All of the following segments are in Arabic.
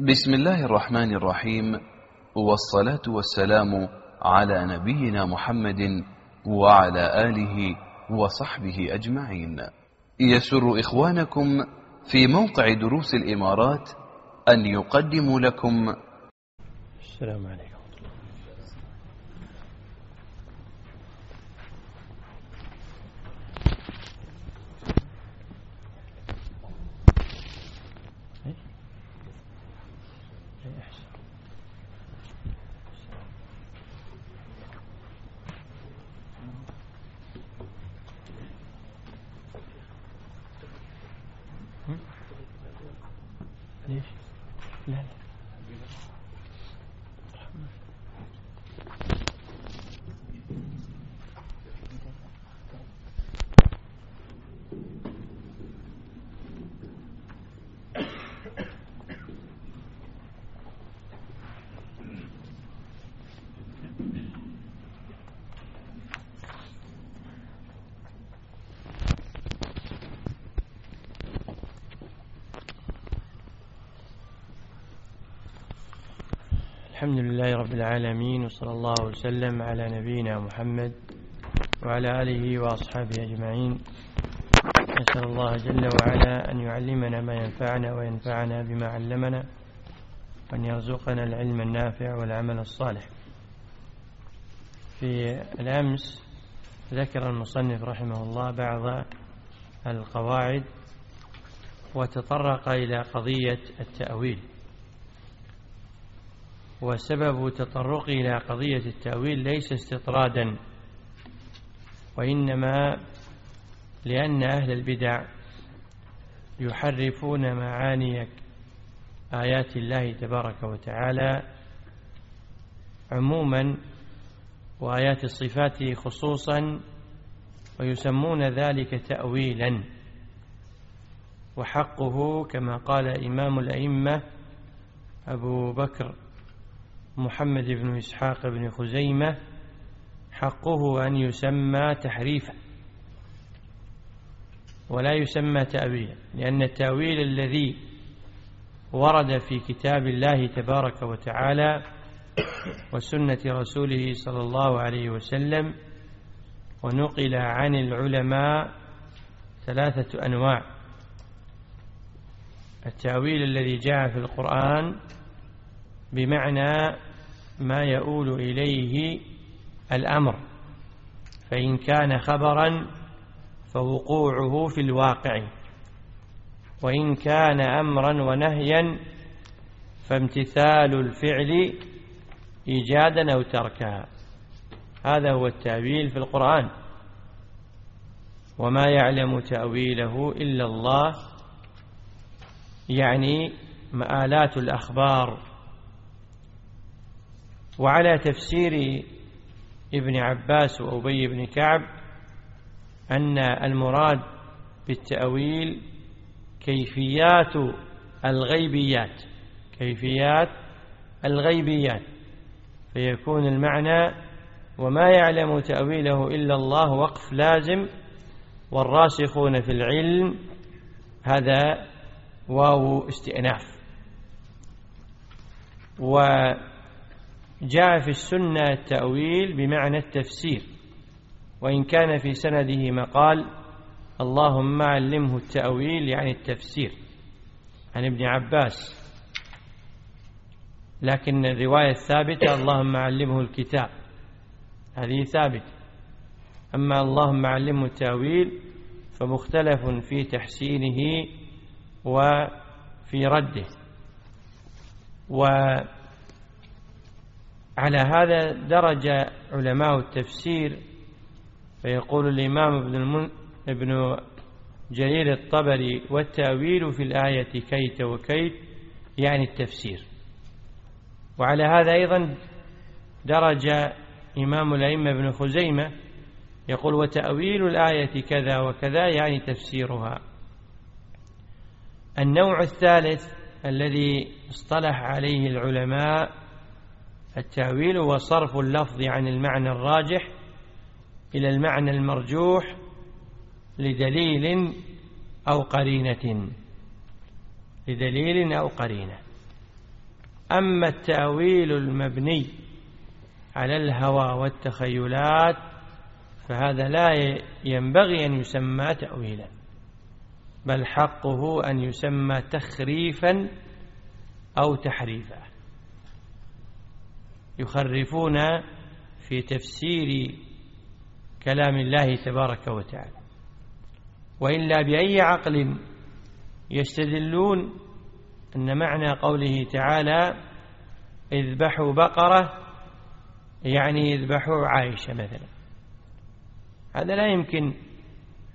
بسم الله الرحمن الرحيم والصلاة والسلام على نبينا محمد وعلى آله وصحبه أجمعين. يسر إخوانكم في موقع دروس الإمارات أن يقدموا لكم. السلام عليكم ليش؟ لا لا الحمد لله رب العالمين وصلى الله وسلم على نبينا محمد وعلى آله وأصحابه أجمعين. نسأل الله جل وعلا أن يعلمنا ما ينفعنا وينفعنا بما علمنا وأن يرزقنا العلم النافع والعمل الصالح. في الأمس ذكر المصنف رحمه الله بعض القواعد وتطرق إلى قضية التأويل. وسبب تطرقه إلى قضية التأويل ليس استطرادا وإنما لأن أهل البدع يحرفون معاني آيات الله تبارك وتعالى عموما وآيات الصفات خصوصا ويسمون ذلك تأويلا. وحقه كما قال إمام الأئمة أبو بكر محمد بن إسحاق بن خزيمة حقه أن يسمى تحريفا ولا يسمى تأويلا لأن التأويل الذي ورد في كتاب الله تبارك وتعالى وسنة رسوله صلى الله عليه وسلم ونقل عن العلماء ثلاثة أنواع. التأويل الذي جاء في القرآن بمعنى ما يؤول إليه الأمر فإن كان خبرا فوقوعه في الواقع وإن كان أمرا ونهيا فامتثال الفعل إيجادا أو تركا. هذا هو التأويل في القرآن. وما يعلم تأويله إلا الله يعني مآلات الأخبار وعلى تفسير ابن عباس وأبي بن كعب أن المراد بالتأويل كيفيات الغيبيات كيفيات الغيبيات. فيكون المعنى وما يعلم تأويله إلا الله وقف لازم والراسخون في العلم هذا واو استئناف. و جاء في السنة التأويل بمعنى التفسير وإن كان في سنده مقال اللهم علمه التأويل يعني التفسير عن ابن عباس. لكن الرواية الثابتة اللهم علمه الكتاب هذه ثابتة. أما اللهم علمه التأويل فمختلف في تحسينه وفي رده. و على هذا درج علماء التفسير فيقول الإمام ابن, المن ابن جرير الطبري والتأويل في الآية كيت وكيت يعني التفسير. وعلى هذا أيضا درج إمام الأئمة ابن خزيمة يقول وتأويل الآية كذا وكذا يعني تفسيرها. النوع الثالث الذي اصطلح عليه العلماء التأويل هو صرف اللفظ عن المعنى الراجح إلى المعنى المرجوح لدليل أو قرينة. لدليل أو قرينة. أما التأويل المبني على الهوى والتخيلات فهذا لا ينبغي أن يسمى تأويلا بل حقه أن يسمى تخريفا أو تحريفا. يخرفون في تفسير كلام الله تبارك وتعالى. وإلا بأي عقل يستدلون أن معنى قوله تعالى إذبحوا بقرة يعني إذبحوا عائشة مثلا. هذا لا يمكن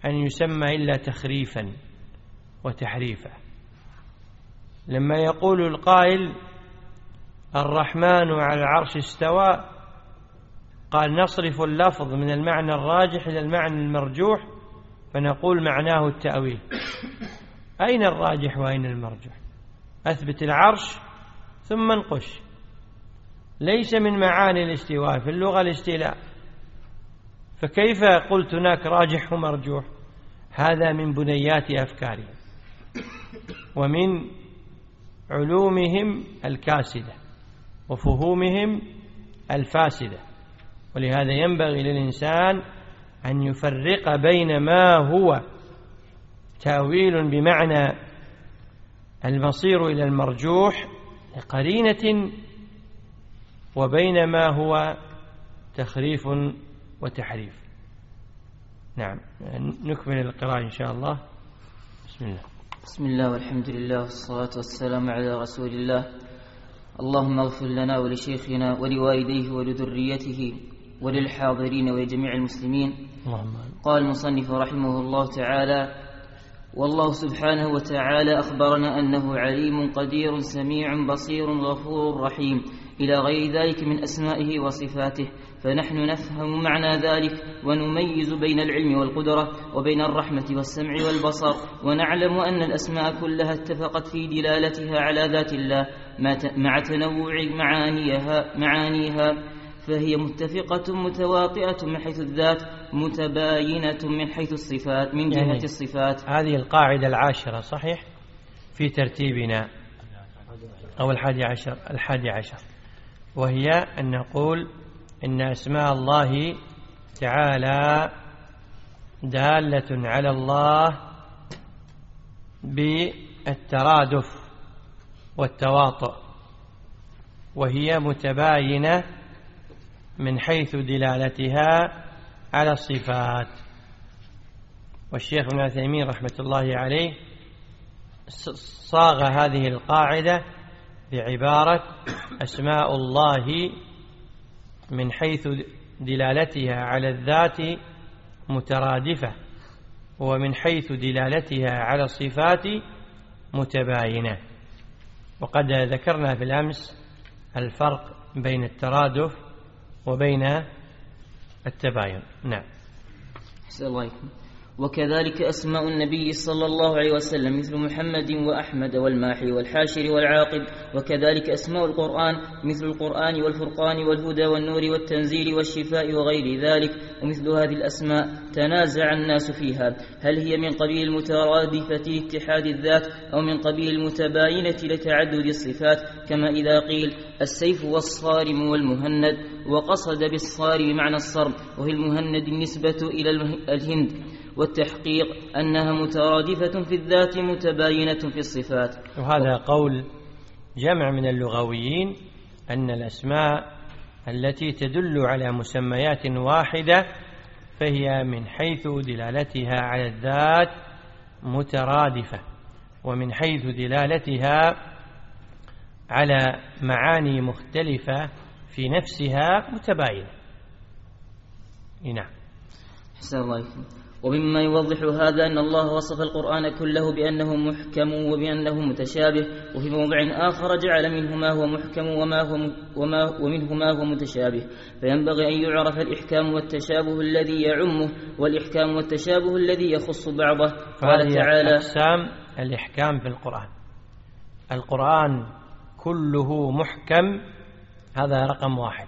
أن يسمى إلا تخريفا وتحريفا. لما يقول القائل الرحمن على العرش استوى. قال نصرف اللفظ من المعنى الراجح إلى المعنى المرجوح فنقول معناه التأويل. أين الراجح وأين المرجوح؟ أثبت العرش ثم انقش. ليس من معاني الاستواء في اللغة الاستيلاء. فكيف قلت هناك راجح ومرجوح؟ هذا من بنيات أفكارهم. ومن علومهم الكاسدة. وفهومهم الفاسدة. ولهذا ينبغي للإنسان أن يفرق بين ما هو تأويل بمعنى المصير إلى المرجوح لقرينة وبين ما هو تخريف وتحريف. نعم نكمل القراءة إن شاء الله. بسم الله. بسم الله والحمد لله والصلاة والسلام على رسول الله. اللهم اغفر لنا ولشيخنا ولوالديه ولذريته وللحاضرين ولجميع المسلمين. اللهم قال المصنف رحمه الله تعالى والله سبحانه وتعالى أخبرنا أنه عليم قدير سميع بصير غفور رحيم. إلى غير ذلك من أسمائه وصفاته. فنحن نفهم معنى ذلك ونميز بين العلم والقدرة وبين الرحمة والسمع والبصر. ونعلم أن الأسماء كلها اتفقت في دلالتها على ذات الله. مع تنوع معانيها, معانيها فهي متفقة متواطئة من حيث الذات متباينة من حيث الصفات من جهة يعني الصفات. هذه القاعدة العاشرة صحيح؟ في ترتيبنا. أو الحادي عشر الحادي عشر. وهي أن نقول إن أسماء الله تعالى دالة على الله بالترادف. والتواطؤ وهي متباينة من حيث دلالتها على الصفات. والشيخ ابن عثيمين رحمة الله عليه صاغ هذه القاعدة بعبارة أسماء الله من حيث دلالتها على الذات مترادفة ومن حيث دلالتها على الصفات متباينة. وقد ذكرنا في الأمس الفرق بين الترادف وبين التباين. نعم. الله وكذلك أسماء النبي صلى الله عليه وسلم مثل محمد وأحمد والماحي والحاشر والعاقب وكذلك أسماء القرآن مثل القرآن والفرقان والهدى والنور والتنزيل والشفاء وغير ذلك ومثل هذه الأسماء تنازع الناس فيها. هل هي من قبيل المترادفة لاتحاد الذات أو من قبيل المتباينة لتعدد الصفات؟ كما إذا قيل السيف والصارم والمهند وقصد بالصارم معنى الصرم وهي المهند النسبة إلى الهند. والتحقيق أنها مترادفة في الذات متباينة في الصفات. وهذا قول جمع من اللغويين أن الأسماء التي تدل على مسميات واحدة فهي من حيث دلالتها على الذات مترادفة ومن حيث دلالتها على معاني مختلفة في نفسها متباينة. نعم. حسن الله ومما يوضح هذا أن الله وصف القرآن كله بأنه محكم وبأنه متشابه وفي موضع آخر جعل منه ما هو محكم وما هو وما ومنه ما هو متشابه. فينبغي أن يعرف الإحكام والتشابه الذي يعمه والإحكام والتشابه الذي يخص بعضه. قال تعالى أقسام الإحكام في القرآن. القرآن كله محكم هذا رقم واحد.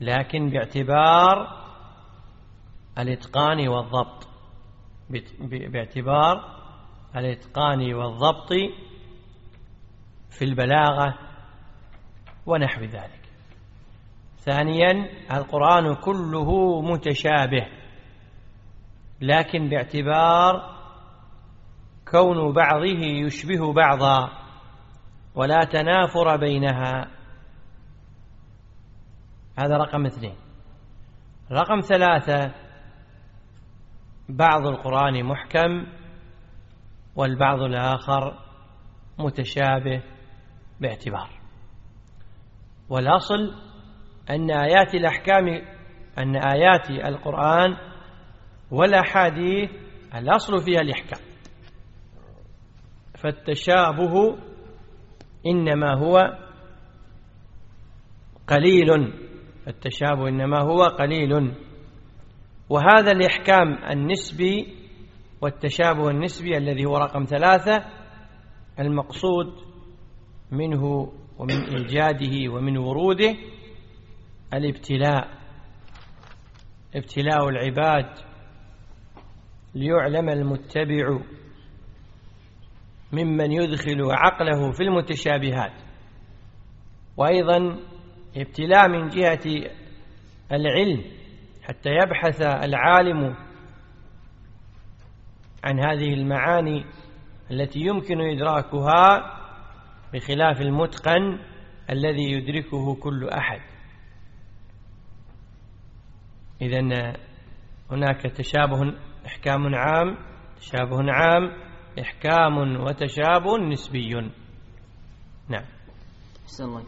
لكن باعتبار الإتقان والضبط. باعتبار الإتقان والضبط في البلاغة ونحو ذلك. ثانيا القرآن كله متشابه لكن باعتبار كون بعضه يشبه بعضا ولا تنافر بينها. هذا رقم اثنين. رقم ثلاثة بعض القرآن محكم والبعض الآخر متشابه باعتبار. والأصل أن آيات الأحكام أن آيات القرآن والأحاديث الأصل فيها الإحكام. فالتشابه إنما هو قليل. التشابه إنما هو قليل. وهذا الإحكام النسبي والتشابه النسبي الذي هو رقم ثلاثة المقصود منه ومن إيجاده ومن وروده الابتلاء ابتلاء العباد ليعلم المتبع ممن يدخل عقله في المتشابهات. وأيضا ابتلاء من جهة العلم حتى يبحث العالم عن هذه المعاني التي يمكن إدراكها بخلاف المتقن الذي يدركه كل أحد. إذا هناك تشابه إحكام عام تشابه عام إحكام وتشابه نسبي. نعم. الله.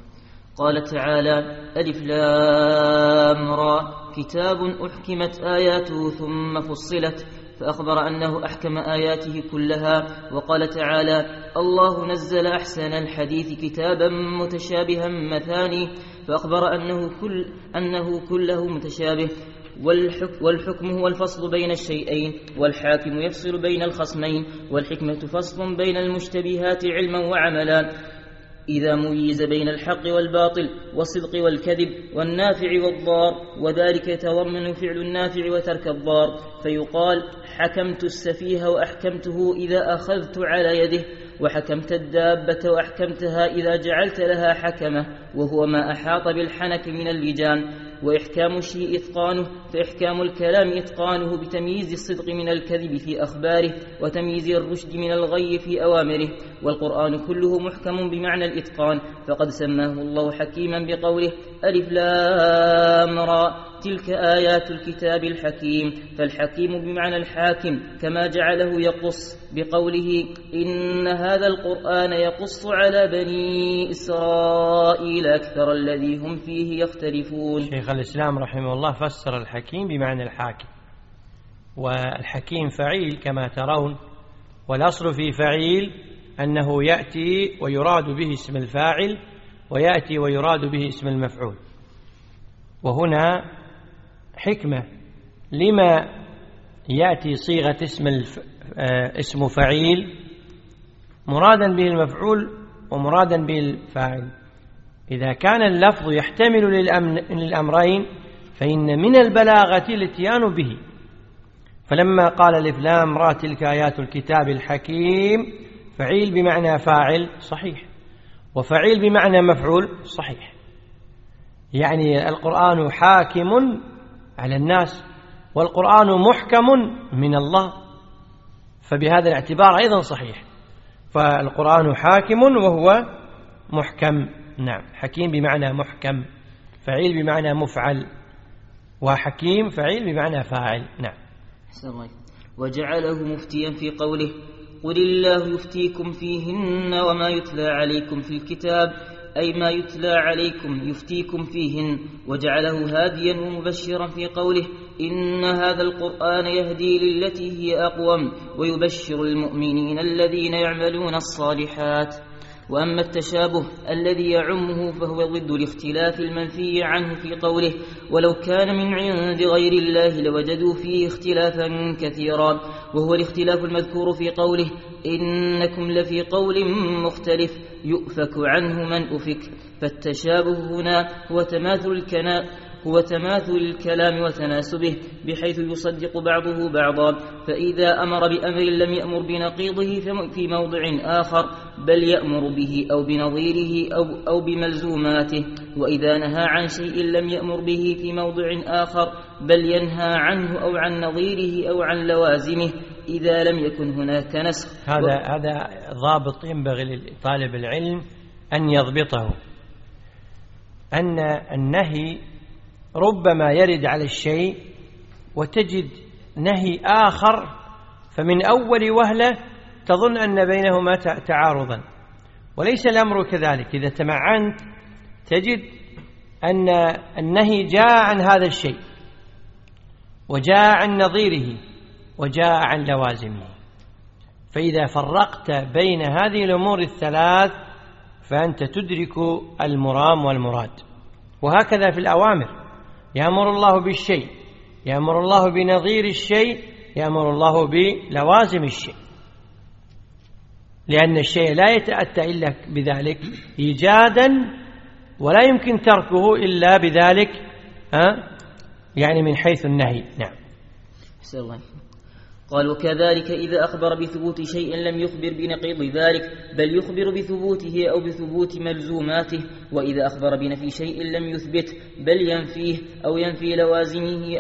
قال تعالى ألف لام را. كتاب أحكمت آياته ثم فصلت فأخبر أنه أحكم آياته كلها وقال تعالى الله نزل أحسن الحديث كتابا متشابها مثاني فأخبر أنه, كل أنه كله متشابه. والحكم هو الفصل بين الشيئين والحاكم يفصل بين الخصمين والحكمة فصل بين المشتبهات علما وعملا. إذا ميز بين الحق والباطل والصدق والكذب والنافع والضار وذلك يتضمن فعل النافع وترك الضار. فيقال حكمت السفيه وأحكمته إذا أخذت على يده. وحكمت الدابة وأحكمتها إذا جعلت لها حكمة وهو ما أحاط بالحنك من اللجام وإحكام الشيء إتقانه فإحكام الكلام إتقانه بتمييز الصدق من الكذب في أخباره وتمييز الرشد من الغي في أوامره. والقرآن كله محكم بمعنى الإتقان فقد سماه الله حكيما بقوله ألف لام را. تلك آيات الكتاب الحكيم فالحكيم بمعنى الحاكم كما جعله يقص بقوله إن هذا القرآن يقص على بني إسرائيل أكثر الذي هم فيه يختلفون. شيخ الإسلام رحمه الله فسر الحكيم بمعنى الحاكم والحكيم فعيل كما ترون والأصل في فعيل أنه يأتي ويراد به اسم الفاعل ويأتي ويراد به اسم المفعول. وهنا حكمة. لما يأتي صيغة اسم الف... آه، اسم فعيل؟ مرادا به المفعول ومرادا به الفاعل. إذا كان اللفظ يحتمل للأمن... للأمرين فإن من البلاغة الاتيان به. فلما قال الإفلام را تلك آيات الكتاب الحكيم فعيل بمعنى فاعل صحيح وفعيل بمعنى مفعول صحيح. يعني القرآن حاكم على الناس والقرآن محكم من الله فبهذا الاعتبار أيضا صحيح. فالقرآن حاكم وهو محكم. نعم حكيم بمعنى محكم فعيل بمعنى مفعل وحكيم فعيل بمعنى فاعل. نعم. وجعله مفتيا في قوله قل الله يفتيكم فيهن وما يتلى عليكم في الكتاب أي ما يتلى عليكم يفتيكم فيهن وجعله هاديا ومبشرا في قوله إن هذا القرآن يهدي للتي هي أقوم ويبشر المؤمنين الذين يعملون الصالحات. وأما التشابه الذي يعمه فهو ضد الاختلاف المنفي عنه في قوله ولو كان من عند غير الله لوجدوا فيه اختلافا كثيرا وهو الاختلاف المذكور في قوله إنكم لفي قول مختلف يؤفك عنه من أفك. فالتشابه هنا هو تماثل الكنا هو تماثل الكلام وتناسبه بحيث يصدق بعضه بعضا. فإذا أمر بأمر لم يأمر بنقيضه في موضع آخر بل يأمر به أو بنظيره أو, أو بملزوماته. وإذا نهى عن شيء لم يأمر به في موضع آخر بل ينهى عنه أو عن نظيره أو عن لوازمه إذا لم يكن هناك نسخ. هذا و... هذا ضابط ينبغي لطالب العلم أن يضبطه. أن النهي ربما يرد على الشيء وتجد نهي آخر فمن أول وهلة تظن أن بينهما تعارضا. وليس الأمر كذلك. إذا تمعنت تجد أن النهي جاء عن هذا الشيء وجاء عن نظيره وجاء عن لوازمه. فإذا فرقت بين هذه الأمور الثلاث فأنت تدرك المرام والمراد. وهكذا في الأوامر. يأمر الله بالشيء يأمر الله بنظير الشيء يأمر الله بلوازم الشيء. لأن الشيء لا يتأتى إلا بذلك إيجادا ولا يمكن تركه إلا بذلك يعني من حيث النهي. نعم. قال وكذلك إذا أخبر بثبوت شيء لم يخبر بنقيض ذلك بل يخبر بثبوته أو بثبوت ملزوماته وإذا أخبر بنفي شيء لم يثبت بل ينفيه أو ينفي لوازمه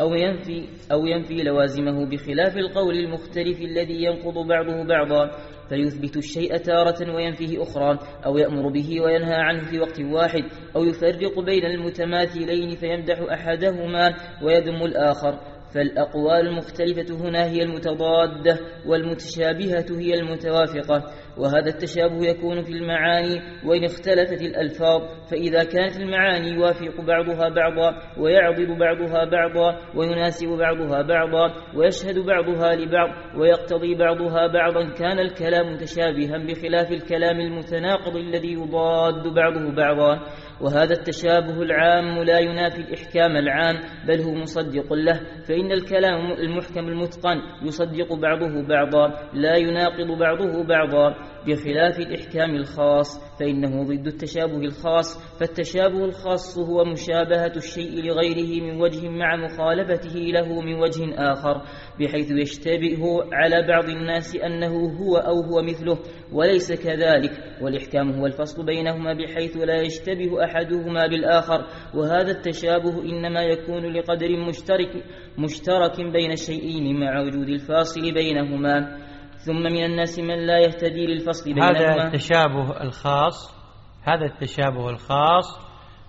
أو ينفي, أو ينفي لوازمه بخلاف القول المختلف الذي ينقض بعضه بعضا فيثبت الشيء تارة وينفيه أخرى أو يأمر به وينهى عنه في وقت واحد أو يفرق بين المتماثلين فيمدح أحدهما ويذم الآخر. فالأقوال المختلفة هنا هي المتضادة والمتشابهة هي المتوافقة. وهذا التشابه يكون في المعاني وإن اختلفت الألفاظ فإذا كانت المعاني يوافق بعضها بعضا ويعضد بعضها بعضا ويناسب بعضها بعضا ويشهد بعضها لبعض ويقتضي بعضها بعضا كان الكلام متشابها بخلاف الكلام المتناقض الذي يضاد بعضه بعضا. وهذا التشابه العام لا ينافي الإحكام العام بل هو مصدق له فإن الكلام المحكم المتقن يصدق بعضه بعضا لا يناقض بعضه بعضا. بخلاف الإحكام الخاص فإنه ضد التشابه الخاص. فالتشابه الخاص هو مشابهة الشيء لغيره من وجه مع مخالفته له من وجه آخر بحيث يشتبه على بعض الناس أنه هو أو هو مثله وليس كذلك. والإحكام هو الفصل بينهما بحيث لا يشتبه أحدهما بالآخر. وهذا التشابه إنما يكون لقدر مشترك, مشترك بين الشيئين مع وجود الفاصل بينهما. ثم من الناس من لا يهتدي للفصل بينهما. هذا التشابه الخاص هذا التشابه الخاص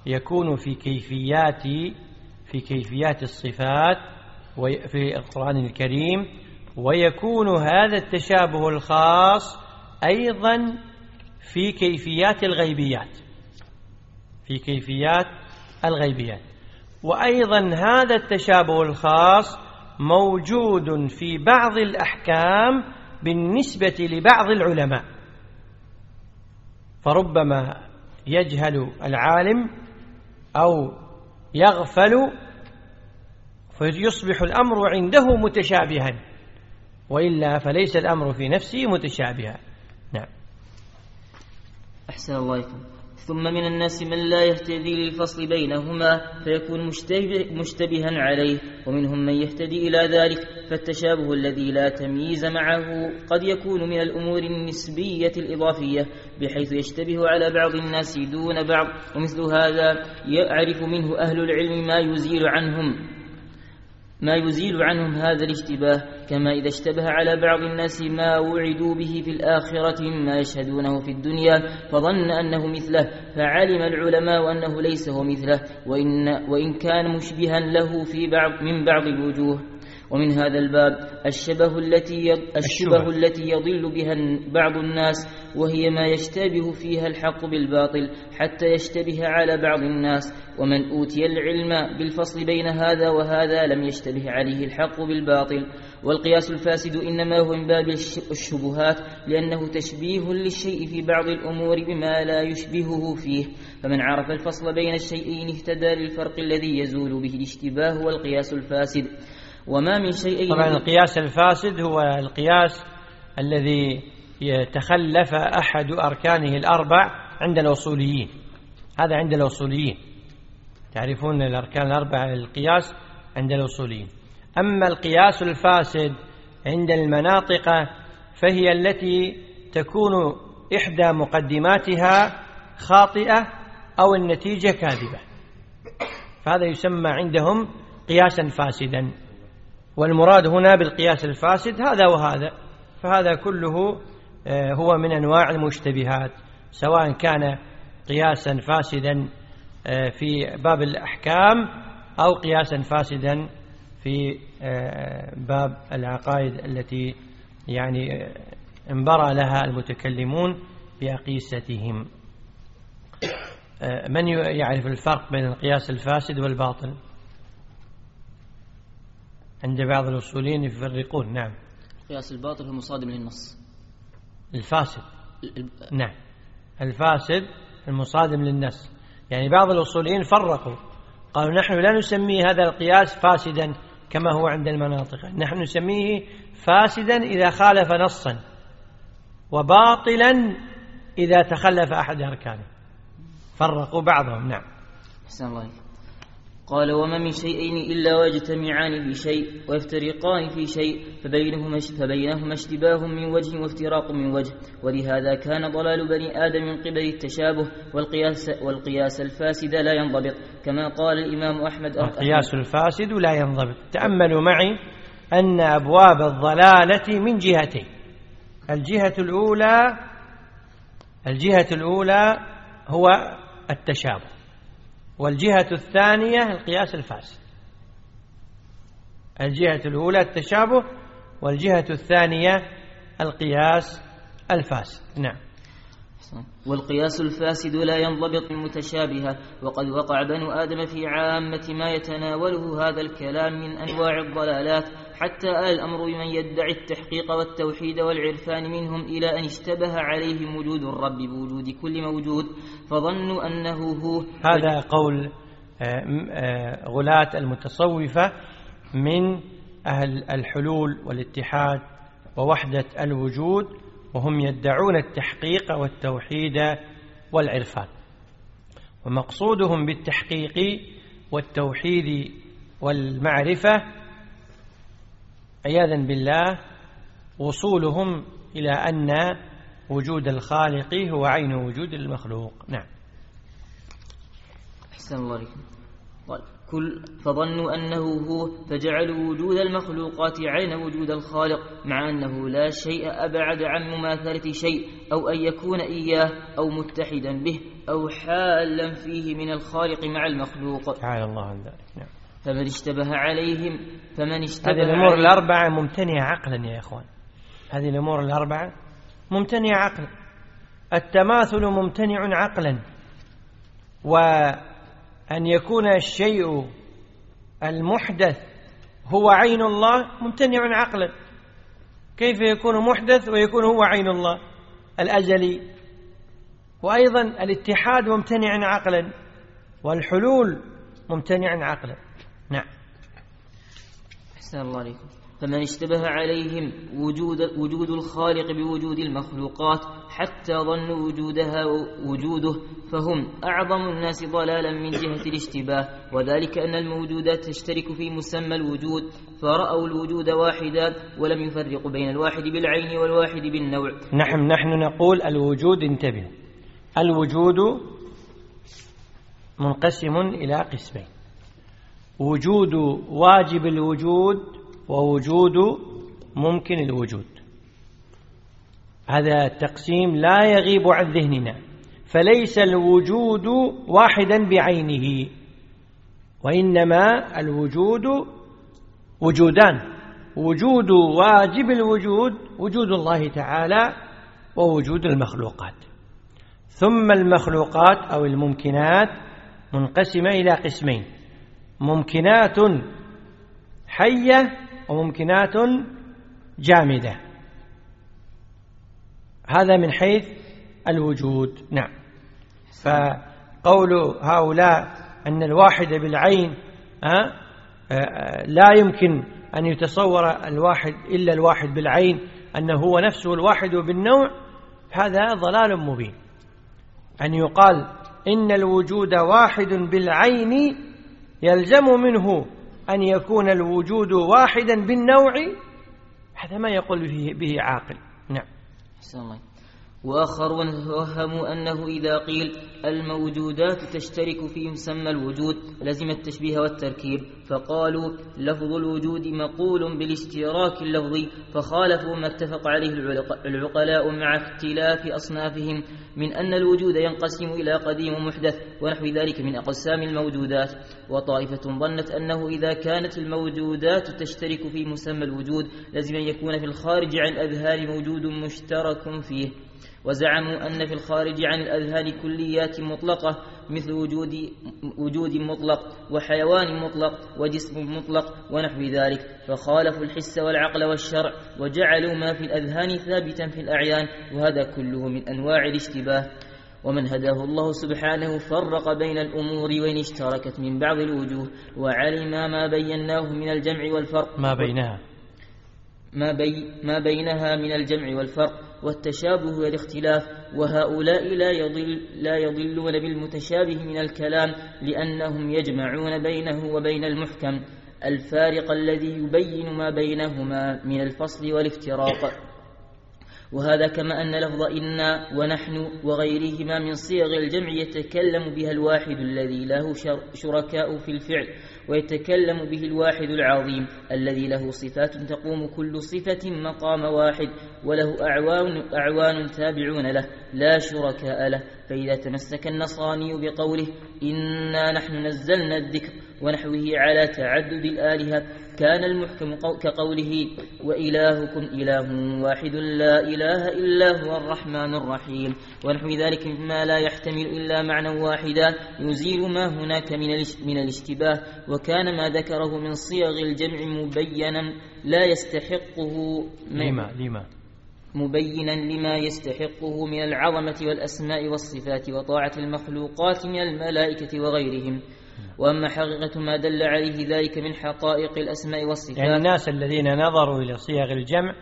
يكون في كيفيات في كيفيات الصفات في القرآن الكريم ويكون هذا التشابه الخاص أيضا في كيفيات الغيبيات في كيفيات الغيبيات. وأيضا هذا التشابه الخاص موجود في بعض الأحكام بالنسبة لبعض العلماء. فربما يجهل العالم أو يغفل فيصبح الأمر عنده متشابها وإلا فليس الأمر في نفسه متشابها. نعم. أحسن الله يكون ثم من الناس من لا يهتدي للفصل بينهما فيكون مشتبه مشتبها عليه ومنهم من يهتدي إلى ذلك فالتشابه الذي لا تمييز معه قد يكون من الأمور النسبية الإضافية بحيث يشتبه على بعض الناس دون بعض ومثل هذا يعرف منه أهل العلم ما يزيل عنهم. ما يزيل عنهم هذا الاشتباه كما إذا اشتبه على بعض الناس ما وعدوا به في الآخرة مما يشهدونه في الدنيا فظن أنه مثله فعلم العلماء أنه ليس هو مثله وإن, وإن كان مشبها له في بعض من بعض الوجوه. ومن هذا الباب الشبه التي الشبه. التي يضل بها بعض الناس وهي ما يشتبه فيها الحق بالباطل حتى يشتبه على بعض الناس. ومن أوتي العلم بالفصل بين هذا وهذا لم يشتبه عليه الحق بالباطل. والقياس الفاسد إنما هو من باب الشبهات لأنه تشبيه للشيء في بعض الأمور بما لا يشبهه فيه. فمن عرف الفصل بين الشيئين اهتدى للفرق الذي يزول به الاشتباه والقياس الفاسد. وما من شيء طبعا القياس الفاسد هو القياس الذي يتخلف أحد أركانه الأربع عند الأصوليين. هذا عند الأصوليين. تعرفون الأركان الأربعة للقياس عند الأصوليين. أما القياس الفاسد عند المناطق فهي التي تكون إحدى مقدماتها خاطئة أو النتيجة كاذبة. فهذا يسمى عندهم قياسا فاسدا. والمراد هنا بالقياس الفاسد هذا وهذا فهذا كله آه، هو من أنواع المشتبهات سواء كان قياسا فاسدا آه، في باب الأحكام أو قياسا فاسدا في آه، باب العقائد التي يعني انبرى لها المتكلمون بأقيستهم. من يعرف الفرق بين القياس الفاسد والباطل؟ عند بعض الأصوليين يفرقون نعم. القياس الباطل هو مصادم للنص. الفاسد. نعم. الفاسد المصادم للنص. يعني بعض الأصوليين فرقوا. قالوا نحن لا نسميه هذا القياس فاسدا كما هو عند المناطق. نحن نسميه فاسدا إذا خالف نصا وباطلا إذا تخلف أحد أركانه. فرقوا بعضهم نعم. حسن الله قال وما من شيئين إلا ويجتمعان في شيء ويفترقان في شيء فبينهما فبينهما اشتباه من وجه وافتراق من وجه. ولهذا كان ضلال بني آدم من قبل التشابه والقياس والقياس الفاسد لا ينضبط. كما قال الإمام أحمد القياس الفاسد لا ينضبط. تأملوا معي أن أبواب الضلالة من جهتين. الجهة الأولى الجهة الأولى هو التشابه. والجهة الثانية القياس الفاسد الجهة الأولى التشابه والجهة الثانية القياس الفاسد نعم. والقياس الفاسد لا ينضبط متشابها وقد وقع بنو آدم في عامة ما يتناوله هذا الكلام من أنواع الضلالات حتى آل الأمر بمن يدعي التحقيق والتوحيد والعرفان منهم إلى أن اشتبه عليهم وجود الرب بوجود كل موجود فظنوا أنه هو. هذا قول آه، آه، غلاة المتصوفة من أهل الحلول والاتحاد ووحدة الوجود وهم يدعون التحقيق والتوحيد والعرفان. ومقصودهم بالتحقيق والتوحيد والمعرفة عياذا بالله وصولهم إلى أن وجود الخالق هو عين وجود المخلوق. نعم. أحسن الله عليكم. طيب كل فظنوا أنه هو فجعلوا وجود المخلوقات عين وجود الخالق مع أنه لا شيء أبعد عن مماثلة شيء أو أن يكون إياه أو متحدا به أو حالا فيه من الخالق مع المخلوق. تعالى الله عن ذلك. فمن اشتبه عليهم فمن اشتبه هذه الأمور الأربعة ممتنعة عقلا يا إخوان. هذه الأمور الأربعة ممتنعة عقلا. التماثل ممتنع عقلا. وأن يكون الشيء المحدث هو عين الله ممتنع عقلا. كيف يكون محدث ويكون هو عين الله؟ الأزلي. وأيضا الاتحاد ممتنع عقلا. والحلول ممتنع عقلا. نعم. أحسن الله عليكم. فمن اشتبه عليهم وجود, وجود الخالق بوجود المخلوقات حتى ظنوا وجودها وجوده فهم أعظم الناس ضلالا من جهة الاشتباه. وذلك أن الموجودات تشترك في مسمى الوجود فرأوا الوجود واحدا ولم يفرقوا بين الواحد بالعين والواحد بالنوع. نحن نحن نقول الوجود انتبه. الوجود منقسم إلى قسمين. وجود واجب الوجود ووجود ممكن الوجود. هذا التقسيم لا يغيب عن ذهننا فليس الوجود واحدا بعينه وإنما الوجود وجودان وجود واجب الوجود وجود الله تعالى ووجود المخلوقات. ثم المخلوقات أو الممكنات منقسمة إلى قسمين. ممكنات حية وممكنات جامدة. هذا من حيث الوجود. نعم. فقول هؤلاء أن الواحد بالعين لا يمكن أن يتصور الواحد إلا الواحد بالعين أنه هو نفسه الواحد بالنوع هذا ضلال مبين. أن يقال إن الوجود واحد بالعين يلزم منه أن يكون الوجود واحدا بالنوع هذا ما يقول به, عاقل. نعم. الله. وآخرون وهموا أنه إذا قيل الموجودات تشترك في مسمى الوجود لزم التشبيه والتركيب فقالوا لفظ الوجود مقول بالاشتراك اللفظي فخالفوا ما اتفق عليه العقلاء مع اختلاف أصنافهم من أن الوجود ينقسم إلى قديم ومحدث ونحو ذلك من أقسام الموجودات. وطائفة ظنت أنه إذا كانت الموجودات تشترك في مسمى الوجود لزم أن يكون في الخارج عن الأذهان موجود مشترك فيه. وزعموا أن في الخارج عن الأذهان كليات مطلقة مثل وجود, وجود مطلق وحيوان مطلق وجسم مطلق ونحو ذلك. فخالفوا الحس والعقل والشرع وجعلوا ما في الأذهان ثابتا في الأعيان وهذا كله من أنواع الاشتباه. ومن هداه الله سبحانه فرق بين الأمور وإن اشتركت من بعض الوجوه وعلم ما بيناه من الجمع والفرق. ما بينها. ما, بي ما بينها من الجمع والفرق. والتشابه والاختلاف وهؤلاء لا, يضل لا يضلون بالمتشابه من الكلام لأنهم يجمعون بينه وبين المحكم الفارق الذي يبين ما بينهما من الفصل والافتراق. وهذا كما أن لفظ إنا ونحن وغيرهما من صيغ الجمع يتكلم بها الواحد الذي له شركاء في الفعل. ويتكلم به الواحد العظيم الذي له صفات تقوم كل صفة مقام واحد وله أعوان, أعوان تابعون له لا شركاء له. فإذا تمسك النصراني بقوله إنا نحن نزلنا الذكر ونحوه على تعدد الآلهة كان المحكم كقوله وإلهكم إله واحد لا إله إلا هو الرحمن الرحيم. ونحو ذلك مما لا يحتمل إلا معنى واحدا. يزيل ما هناك من الاشتباه. وكان ما ذكره من صيغ الجمع مبينا لا يستحقه لما لما؟ مبينا لما يستحقه من العظمة والأسماء والصفات وطاعة المخلوقات من الملائكة وغيرهم. وأما حقيقة ما دل عليه ذلك من حقائق الأسماء والصفات. يعني الناس الذين نظروا إلى صيغ الجمع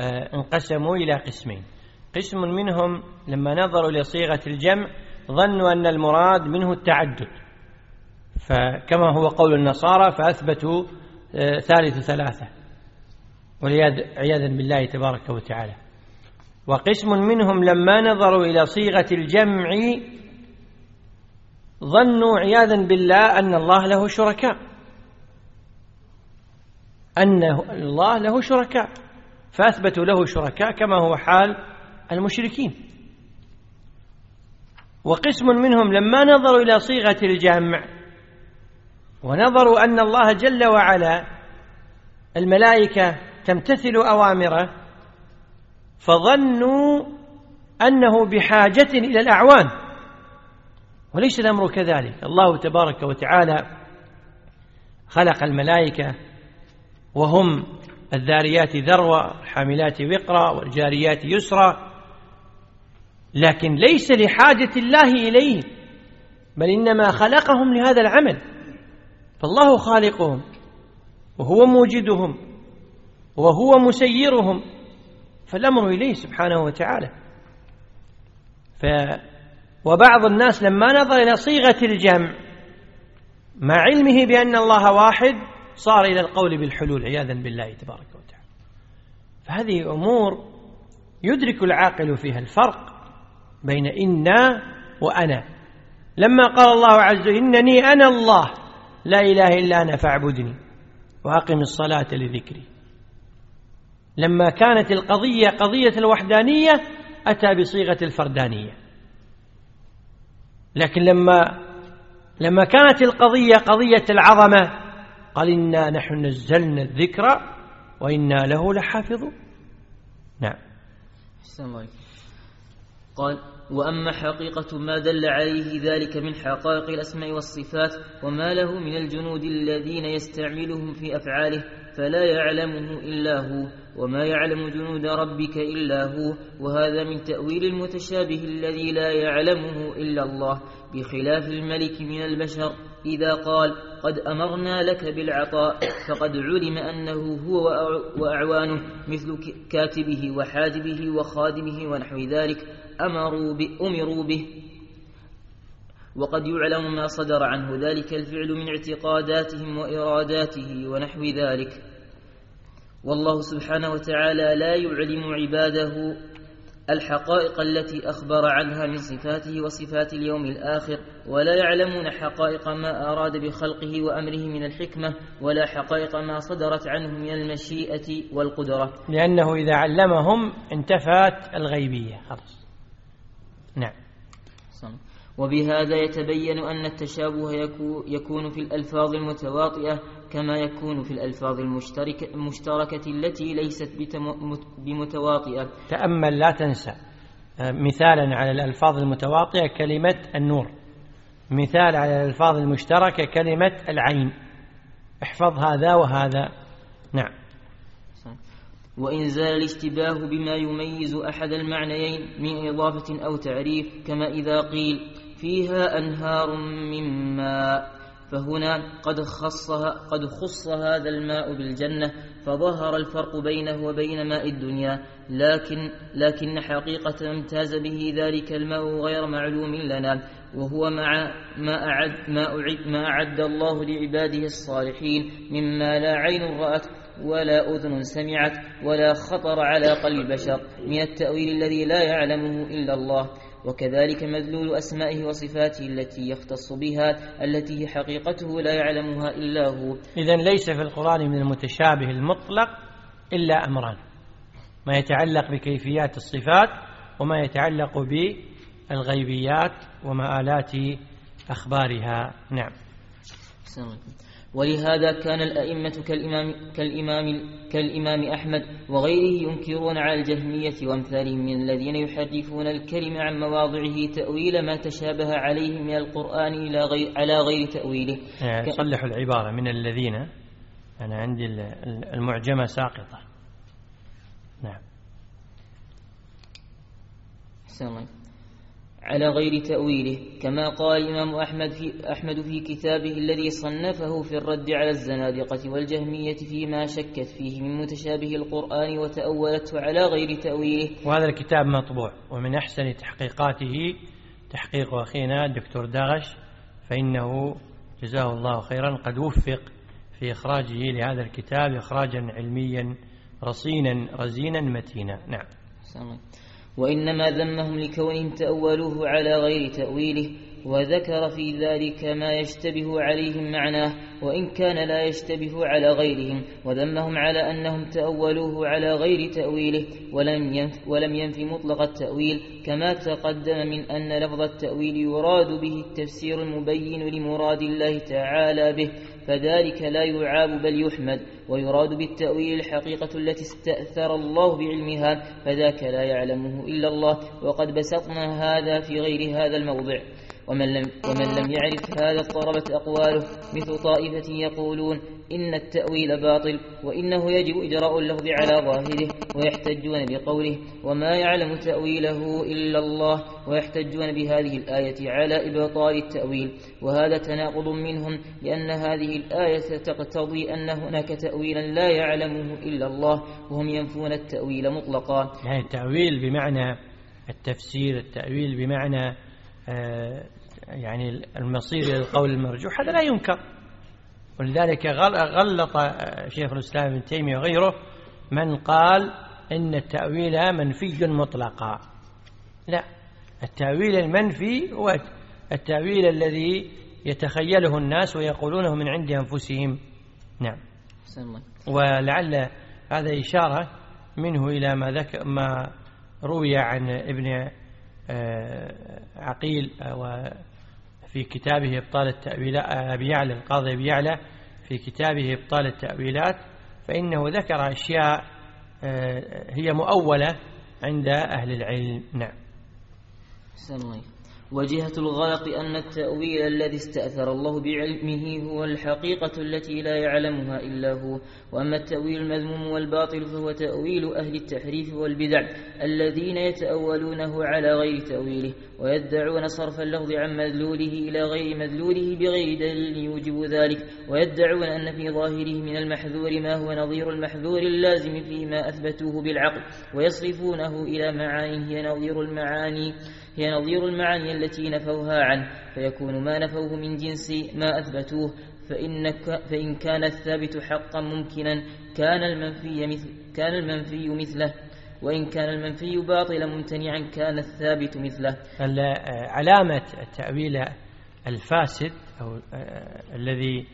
آه، انقسموا إلى قسمين. قسم منهم لما نظروا إلى صيغة الجمع ظنوا أن المراد منه التعدد. فكما هو قول النصارى فأثبتوا آه، ثالث ثلاثة. والعياذا بالله تبارك وتعالى. وقسم منهم لما نظروا إلى صيغة الجمع ظنوا عياذا بالله أن الله له شركاء. أن الله له شركاء. فأثبتوا له شركاء كما هو حال المشركين. وقسم منهم لما نظروا إلى صيغة الجمع ونظروا أن الله جل وعلا الملائكة تمتثل أوامره فظنوا أنه بحاجة إلى الأعوان. وليس الأمر كذلك. الله تبارك وتعالى خلق الملائكة وهم الذاريات ذروة الحاملات وقرا والجاريات يسرا. لكن ليس لحاجة الله إليه بل إنما خلقهم لهذا العمل. فالله خالقهم وهو موجدهم وهو مسيرهم. فالأمر إليه سبحانه وتعالى. وبعض الناس لما نظر إلى صيغة الجمع مع علمه بأن الله واحد صار إلى القول بالحلول عياذا بالله تبارك وتعالى. فهذه أمور يدرك العاقل فيها الفرق بين إنا وأنا. لما قال الله عز وجل إنني أنا الله لا إله إلا أنا فاعبدني وأقم الصلاة لذكري. لما كانت القضية قضية الوحدانية أتى بصيغة الفردانية. لكن لما لما كانت القضية قضية العظمة قال إنا نحن نزلنا الذكر وإنا له لحافظون. نعم. قال وأما حقيقة ما دل عليه ذلك من حقائق الأسماء والصفات وما له من الجنود الذين يستعملهم في أفعاله فلا يعلمه إلا هو وما يعلم جنود ربك إلا هو وهذا من تأويل المتشابه الذي لا يعلمه إلا الله بخلاف الملك من البشر إذا قال قد أمرنا لك بالعطاء فقد علم أنه هو وأعوانه مثل كاتبه وحاجبه وخادمه ونحو ذلك أمروا به أمروا به. وقد يعلم ما صدر عنه ذلك الفعل من اعتقاداتهم وإراداته ونحو ذلك. والله سبحانه وتعالى لا يعلم عباده الحقائق التي أخبر عنها من صفاته وصفات اليوم الآخر ولا يعلمون حقائق ما أراد بخلقه وأمره من الحكمة ولا حقائق ما صدرت عنه من المشيئة والقدرة. لأنه إذا علمهم انتفت الغيبية خلاص. نعم. وبهذا يتبين أن التشابه يكون في الألفاظ المتواطئة كما يكون في الألفاظ المشتركة, المشتركة التي ليست بمتواطئة. تأمل لا تنسى. آه، مثالا على الألفاظ المتواطئة كلمة النور. مثال على الألفاظ المشتركة كلمة العين. احفظ هذا وهذا. نعم. وإن زال الاشتباه بما يميز أحد المعنيين من إضافة أو تعريف كما إذا قيل فيها أنهار من ماء. فهنا قد خصها قد خص هذا الماء بالجنة فظهر الفرق بينه وبين ماء الدنيا. لكن لكن حقيقة امتاز به ذلك الماء غير معلوم لنا وهو مع ما أعد ما أعد ما أعد الله لعباده الصالحين. مما لا عين رأت ولا أذن سمعت ولا خطر على قلب بشر. من التأويل الذي لا يعلمه إلا الله. وكذلك مدلول أسمائه وصفاته التي يختص بها التي حقيقته لا يعلمها إلا هو. إذا ليس في القرآن من المتشابه المطلق إلا أمران. ما يتعلق بكيفيات الصفات وما يتعلق بالغيبيات ومآلات أخبارها. نعم. ولهذا كان الأئمة كالإمام, كالإمام, كالإمام أحمد وغيره ينكرون على الجهمية وأمثالهم من الذين يحرفون الكلمة عن مواضعه تأويل ما تشابه عليه من القرآن إلى غير على غير تأويله. يعني صلحوا العبارة. من الذين؟ أنا عندي المعجمة ساقطة. نعم. على غير تأويله كما قال الإمام أحمد في, أحمد في كتابه الذي صنفه في الرد على الزنادقة والجهمية فيما شكت فيه من متشابه القرآن وتأولته على غير تأويله. وهذا الكتاب مطبوع ومن أحسن تحقيقاته تحقيق أخينا الدكتور داغش فإنه جزاه الله خيرا قد وفق في إخراجه لهذا الكتاب إخراجا علميا رصينا رزينا متينا. نعم. وإنما ذمهم لكونهم تأولوه على غير تأويله وذكر في ذلك ما يشتبه عليهم معناه وإن كان لا يشتبه على غيرهم وذمهم على أنهم تأولوه على غير تأويله ولم ينف, ولم ينف مطلق التأويل كما تقدم من أن لفظ التأويل يراد به التفسير المبين لمراد الله تعالى به فذلك لا يعاب بل يحمد ويراد بالتأويل الحقيقة التي استأثر الله بعلمها فذاك لا يعلمه إلا الله وقد بسطنا هذا في غير هذا الموضع. ومن لم, ومن لم يعرف هذا اضطربت أقواله مثل طائفة يقولون إن التأويل باطل وإنه يجب إجراء اللفظ على ظاهره ويحتجون بقوله وما يعلم تأويله إلا الله ويحتجون بهذه الآية على إبطال التأويل وهذا تناقض منهم لأن هذه الآية تقتضي أن هناك تأويلا لا يعلمه إلا الله وهم ينفون التأويل مطلقا يعني التأويل بمعنى التفسير التأويل بمعنى آه، يعني المصير إلى القول المرجوح هذا لا ينكر. ولذلك غلط شيخ الإسلام ابن تيمية وغيره من قال إن التأويل منفي مطلقا. لا التأويل المنفي هو التأويل الذي يتخيله الناس ويقولونه من عند أنفسهم. نعم. ولعل هذا إشارة منه إلى ما, ذكر ما روي عن ابن آه، عقيل في كتابه إبطال التأويلات أبي يعلى القاضي أبي يعلى في كتابه إبطال التأويلات فإنه ذكر أشياء آه، هي مؤولة عند أهل العلم. نعم. وجهة الغلط أن التأويل الذي استأثر الله بعلمه هو الحقيقة التي لا يعلمها إلا هو. وأما التأويل المذموم والباطل فهو تأويل أهل التحريف والبدع الذين يتأولونه على غير تأويله ويدعون صرف اللفظ عن مدلوله إلى غير مدلوله بغير دليل يوجب ذلك. ويدعون أن في ظاهره من المحذور ما هو نظير المحذور اللازم فيما أثبتوه بالعقل. ويصرفونه إلى معاني هي نظير المعاني. هي نظير المعاني التي نفوها عنه فيكون ما نفوه من جنس ما أثبتوه فإن, فإن كان الثابت حقا ممكنا كان المنفي مثل كان المنفي مثله وإن كان المنفي باطلا ممتنعا كان الثابت مثله. علامة التأويل الفاسد أو آه، الذي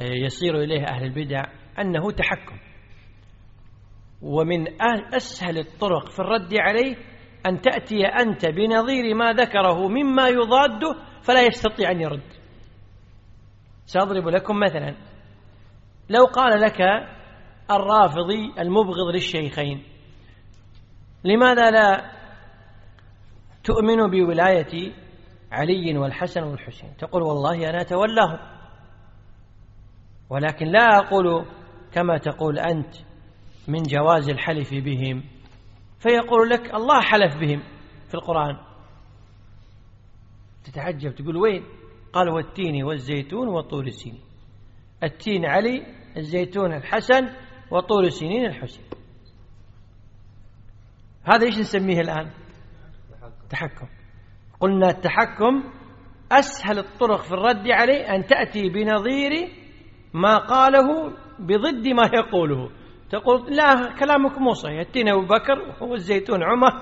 يصير إليه أهل البدع أنه تحكم ومن أسهل الطرق في الرد عليه أن تأتي أنت بنظير ما ذكره مما يضاده فلا يستطيع أن يرد. سأضرب لكم مثلا. لو قال لك الرافضي المبغض للشيخين لماذا لا تؤمن بولاية علي والحسن والحسين؟ تقول والله أنا أتولاهم ولكن لا أقول كما تقول أنت من جواز الحلف بهم. فيقول لك الله حلف بهم في القرآن. تتعجب تقول وين؟ قال والتين والزيتون وطول السنين. التين علي الزيتون الحسن وطول السنين الحسين. هذا إيش نسميه الآن؟ تحكم. قلنا التحكم أسهل الطرق في الرد عليه أن تأتي بنظير ما قاله بضد ما يقوله. تقول لا كلامك مو صحيح. التين أبو بكر والزيتون عمر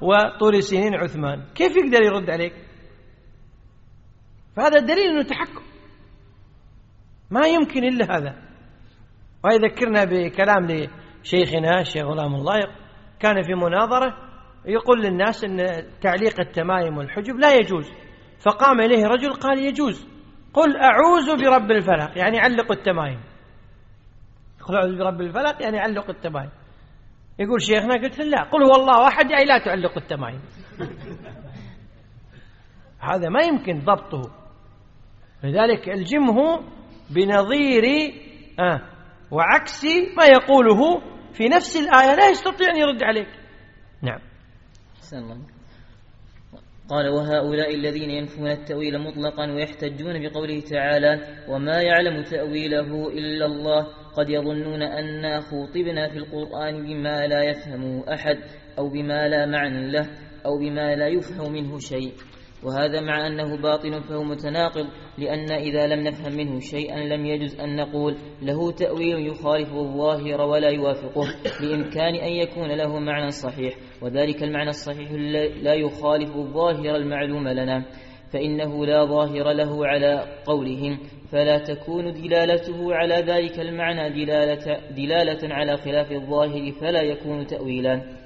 وطول سنين عثمان. كيف يقدر يرد عليك؟ فهذا دليل أنه تحكم. ما يمكن إلا هذا. ويذكرنا بكلام لشيخنا الشيخ غلام الله. كان في مناظرة يقول للناس أن تعليق التمايم والحجب لا يجوز. فقام إليه رجل قال يجوز. قل أعوذ برب الفلق. يعني علق التمايم. قل أعوذ برب الفلق يعني علق التمايم يقول شيخنا قلت لا قل هو الله أحد يعني لا تعلق التمايم هذا ما يمكن ضبطه. لذلك الجمه بنظير آه وعكس ما يقوله في نفس الآية لا يستطيع أن يرد عليك. نعم. الله. قال وهؤلاء الذين ينفون التأويل مطلقا ويحتجون بقوله تعالى وما يعلم تأويله إلا الله قد يظنون أنا خوطبنا في القرآن بما لا يفهمه أحد أو بما لا معنى له أو بما لا يفهم منه شيء. وهذا مع أنه باطل فهو متناقض لأن إذا لم نفهم منه شيئا لم يجز أن نقول له تأويل يخالف الظاهر ولا يوافقه بإمكان أن يكون له معنى صحيح وذلك المعنى الصحيح لا يخالف الظاهر المعلوم لنا فإنه لا ظاهر له على قولهم فلا تكون دلالته على ذلك المعنى دلالة, دلالة على خلاف الظاهر فلا يكون تأويلا.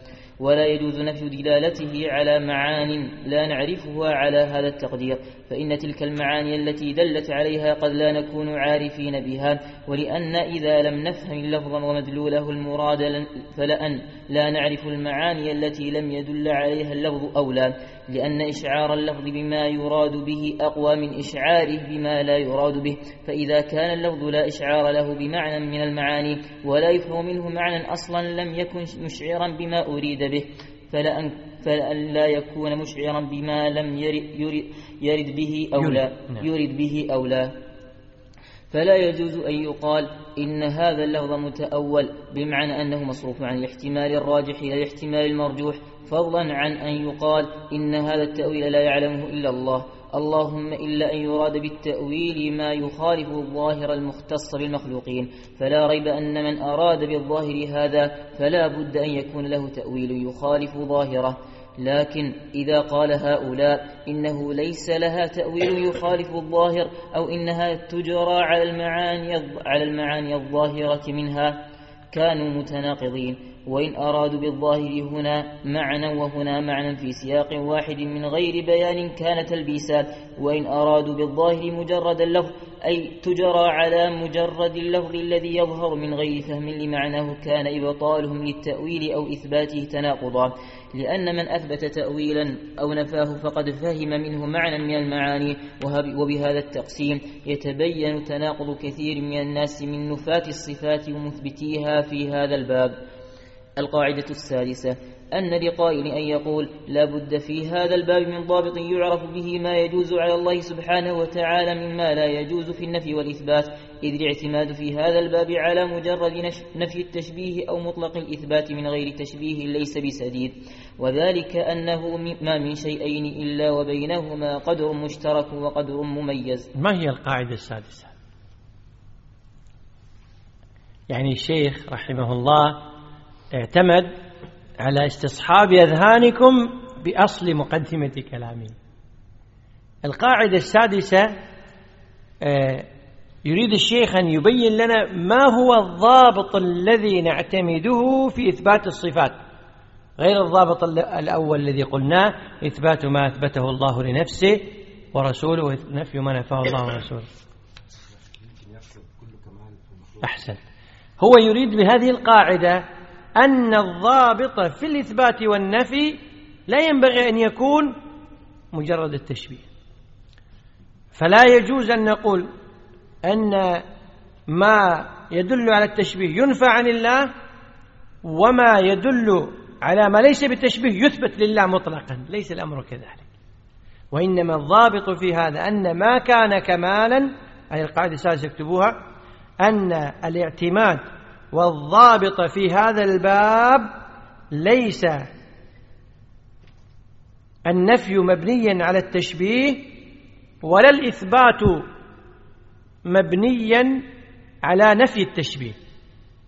ولا يجوز نفي دلالته على معان لا نعرفها على هذا التقدير فإن تلك المعاني التي دلت عليها قد لا نكون عارفين بها ولأن إذا لم نفهم اللفظ ومدلوله المراد فلأن لا نعرف المعاني التي لم يدل عليها اللفظ أولى لأن إشعار اللفظ بما يراد به أقوى من إشعاره بما لا يراد به فإذا كان اللفظ لا إشعار له بمعنى من المعاني ولا يفهم منه معنى أصلا لم يكن مشعرا بما أريد به فلأن, فلأن لا يكون مشعرا بما لم يرد, يرد به أو لا نعم. يرد به أو لا فلا يجوز أن يقال إن هذا اللفظ متأول بمعنى أنه مصروف عن الاحتمال الراجح إلى الاحتمال المرجوح فضلا عن أن يقال إن هذا التأويل لا يعلمه إلا الله. اللهم إلا أن يراد بالتأويل ما يخالف الظاهر المختص بالمخلوقين. فلا ريب أن من أراد بالظاهر هذا فلا بد أن يكون له تأويل يخالف ظاهره. لكن إذا قال هؤلاء إنه ليس لها تأويل يخالف الظاهر أو إنها تجرى على المعاني على المعاني الظاهرة منها كانوا متناقضين. وإن أرادوا بالظاهر هنا معنى وهنا معنى في سياق واحد من غير بيان كان تلبيسا وإن أرادوا بالظاهر مجرد اللفظ أي تجرى على مجرد اللفظ الذي يظهر من غير فهم لمعناه كان إبطالهم للتأويل أو إثباته تناقضا. لأن من أثبت تأويلا أو نفاه فقد فهم منه معنى من المعاني وبهذا التقسيم يتبين تناقض كثير من الناس من نفاة الصفات ومثبتيها في هذا الباب. القاعدة السادسة أن لقائل أن يقول لا بد في هذا الباب من ضابط يعرف به ما يجوز على الله سبحانه وتعالى مما لا يجوز في النفي والإثبات إذ الاعتماد في هذا الباب على مجرد نفي التشبيه أو مطلق الإثبات من غير تشبيه ليس بسديد وذلك أنه ما من شيئين إلا وبينهما قدر مشترك وقدر مميز. ما هي القاعدة السادسة؟ يعني الشيخ رحمه الله اعتمد على استصحاب أذهانكم بأصل مقدمة كلامه القاعدة السادسة آه، يريد الشيخ أن يبين لنا ما هو الضابط الذي نعتمده في إثبات الصفات. غير الضابط الأول الذي قلناه إثبات ما أثبته الله لنفسه ورسوله نفي ما نفاه الله ورسوله. أحسن. هو يريد بهذه القاعدة أن الضابط في الإثبات والنفي لا ينبغي أن يكون مجرد التشبيه. فلا يجوز أن نقول أن ما يدل على التشبيه ينفى عن الله وما يدل على ما ليس بالتشبيه يثبت لله مطلقا. ليس الأمر كذلك. وإنما الضابط في هذا أن ما كان كمالا أي القاعدة السادسة يكتبوها أن الاعتماد والضابط في هذا الباب ليس النفي مبنيا على التشبيه ولا الإثبات مبنيا على نفي التشبيه.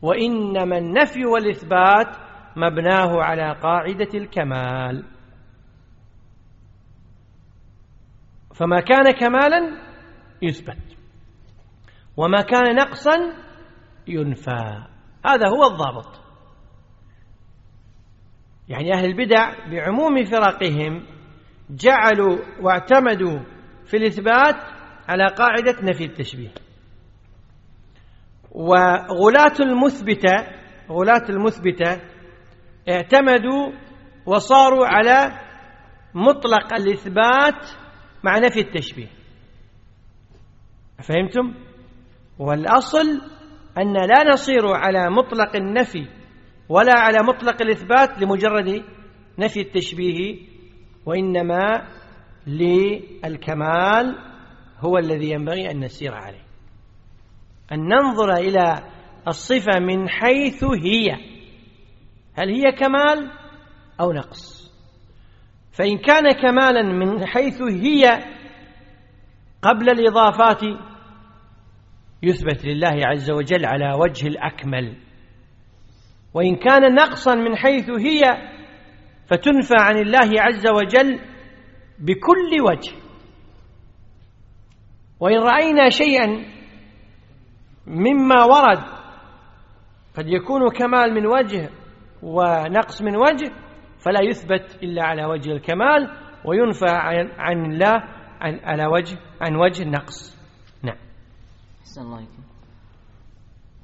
وإنما النفي والإثبات مبناه على قاعدة الكمال. فما كان كمالا يثبت وما كان نقصا ينفى. هذا هو الضابط. يعني أهل البدع بعموم فرقهم جعلوا واعتمدوا في الإثبات على قاعدة نفي التشبيه. وغلاة المثبتة غلاة المثبتة اعتمدوا وصاروا على مطلق الإثبات مع نفي التشبيه. فهمتم؟ والأصل أن لا نصير على مطلق النفي ولا على مطلق الإثبات لمجرد نفي التشبيه وإنما للكمال هو الذي ينبغي أن نسير عليه. أن ننظر إلى الصفة من حيث هي. هل هي كمال أو نقص؟ فإن كان كمالا من حيث هي قبل الإضافات يثبت لله عز وجل على وجه الأكمل. وإن كان نقصا من حيث هي فتنفى عن الله عز وجل بكل وجه. وإن رأينا شيئا مما ورد قد يكون كمال من وجه ونقص من وجه فلا يثبت إلا على وجه الكمال وينفى عن, الله عن على وجه عن وجه النقص. الله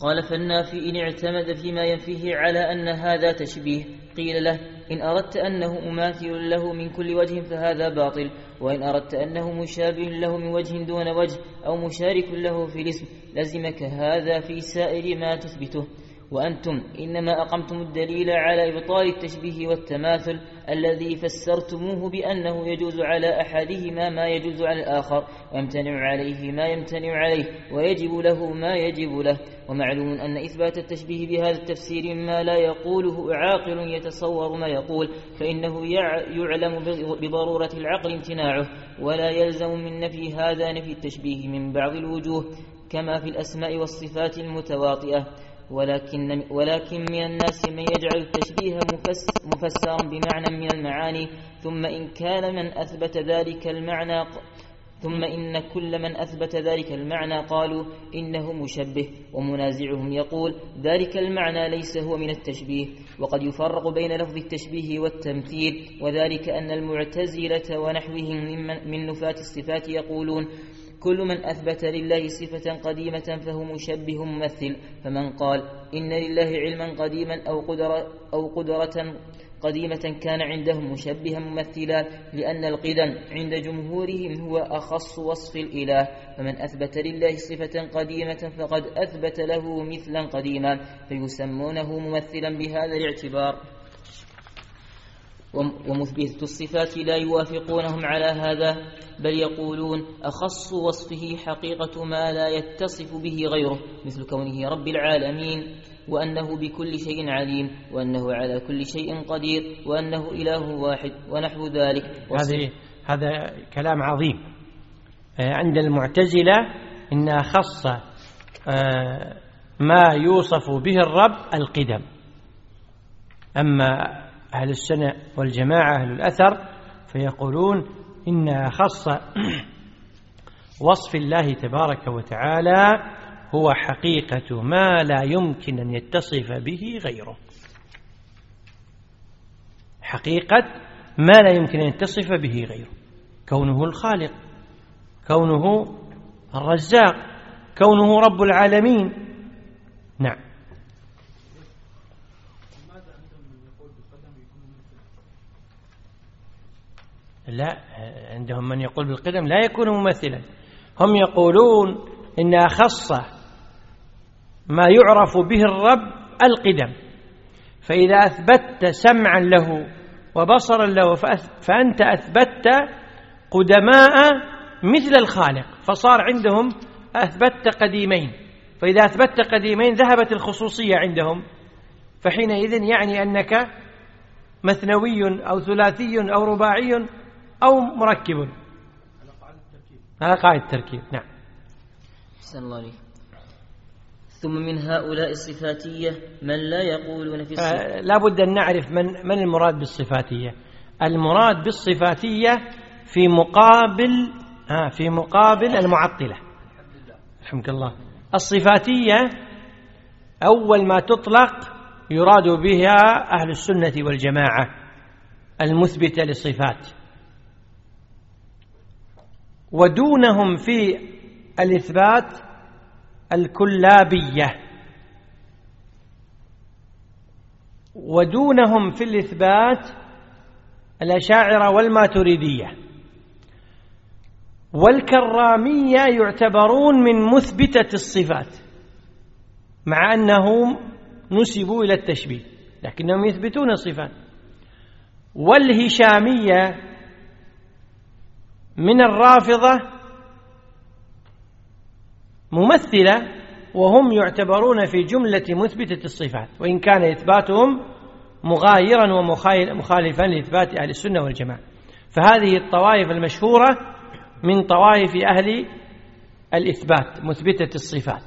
قال فالنافي إن اعتمد فيما ينفيه على أن هذا تشبيه. قيل له إن أردت أنه مماثل له من كل وجه فهذا باطل. وإن أردت أنه مشابه له من وجه دون وجه أو مشارك له في الاسم لزمك هذا في سائر ما تثبته. وأنتم إنما أقمتم الدليل على إبطال التشبيه والتماثل الذي فسرتموه بأنه يجوز على أحدهما ما يجوز على الآخر ويمتنع عليه ما يمتنع عليه ويجب له ما يجب له. ومعلوم أن إثبات التشبيه بهذا التفسير ما لا يقوله عاقل يتصور ما يقول فإنه يعلم بضرورة العقل امتناعه ولا يلزم من نفي هذا نفي التشبيه من بعض الوجوه كما في الأسماء والصفات المتواطئة. ولكن, ولكن من الناس من يجعل التشبيه مفسرا بمعنى من المعاني ثم إن كان من أثبت ذلك المعنى ثم إن كل من أثبت ذلك المعنى قالوا إنه مشبه ومنازعهم يقول ذلك المعنى ليس هو من التشبيه وقد يفرق بين لفظ التشبيه والتمثيل وذلك أن المعتزلة ونحوهم من نفاة الصفات يقولون كل من أثبت لله صفة قديمة فهو مشبه ممثل. فمن قال إن لله علما قديما أو قدرة, أو قدرة قديمة كان عندهم مشبها ممثلا لأن القدم عند جمهورهم هو أخص وصف الإله. فمن أثبت لله صفة قديمة فقد أثبت له مثلا قديما فيسمونه ممثلا بهذا الاعتبار. ومثبتة الصفات لا يوافقونهم على هذا بل يقولون أخص وصفه حقيقة ما لا يتصف به غيره مثل كونه رب العالمين وأنه بكل شيء عليم وأنه على كل شيء قدير وأنه إله واحد ونحو ذلك. هذه هذا كلام عظيم. آه، عند المعتزلة إن خص آه، ما يوصف به الرب القدم. أما أهل السنة والجماعة أهل الأثر فيقولون إن خص وصف الله تبارك وتعالى هو حقيقة ما لا يمكن أن يتصف به غيره. حقيقة ما لا يمكن أن يتصف به غيره. كونه الخالق كونه الرزاق كونه رب العالمين. نعم. لا عندهم من يقول بالقدم لا يكون ممثلا. هم يقولون إن أخص ما يعرف به الرب القدم. فإذا أثبتت سمعا له وبصرا له فأنت أثبتت قدماء مثل الخالق. فصار عندهم أثبتت قديمين. فإذا أثبتت قديمين ذهبت الخصوصية عندهم. فحينئذ يعني أنك مثنوي أو ثلاثي أو رباعي أو مركب. على قاعدة التركيب. نعم. الله عليك. ثم من هؤلاء الصفاتية من لا يقولون في الصفات آه، لا بد أن نعرف من, من المراد بالصفاتية. المراد بالصفاتية في مقابل ها في مقابل المعطلة. رحمك الله الصفاتية أول ما تطلق يراد بها أهل السنة والجماعة المثبتة للصفات. ودونهم في الإثبات الكلابية. ودونهم في الإثبات الأشاعرة والماتريدية. والكرامية يعتبرون من مثبتة الصفات مع أنهم نسبوا إلى التشبيه لكنهم يثبتون الصفات. والهشامية من الرافضة ممثلة وهم يعتبرون في جملة مثبتة الصفات وإن كان إثباتهم مغايرا ومخالفا لإثبات أهل السنة والجماعة. فهذه الطوائف المشهورة من طوائف أهل الإثبات مثبتة الصفات.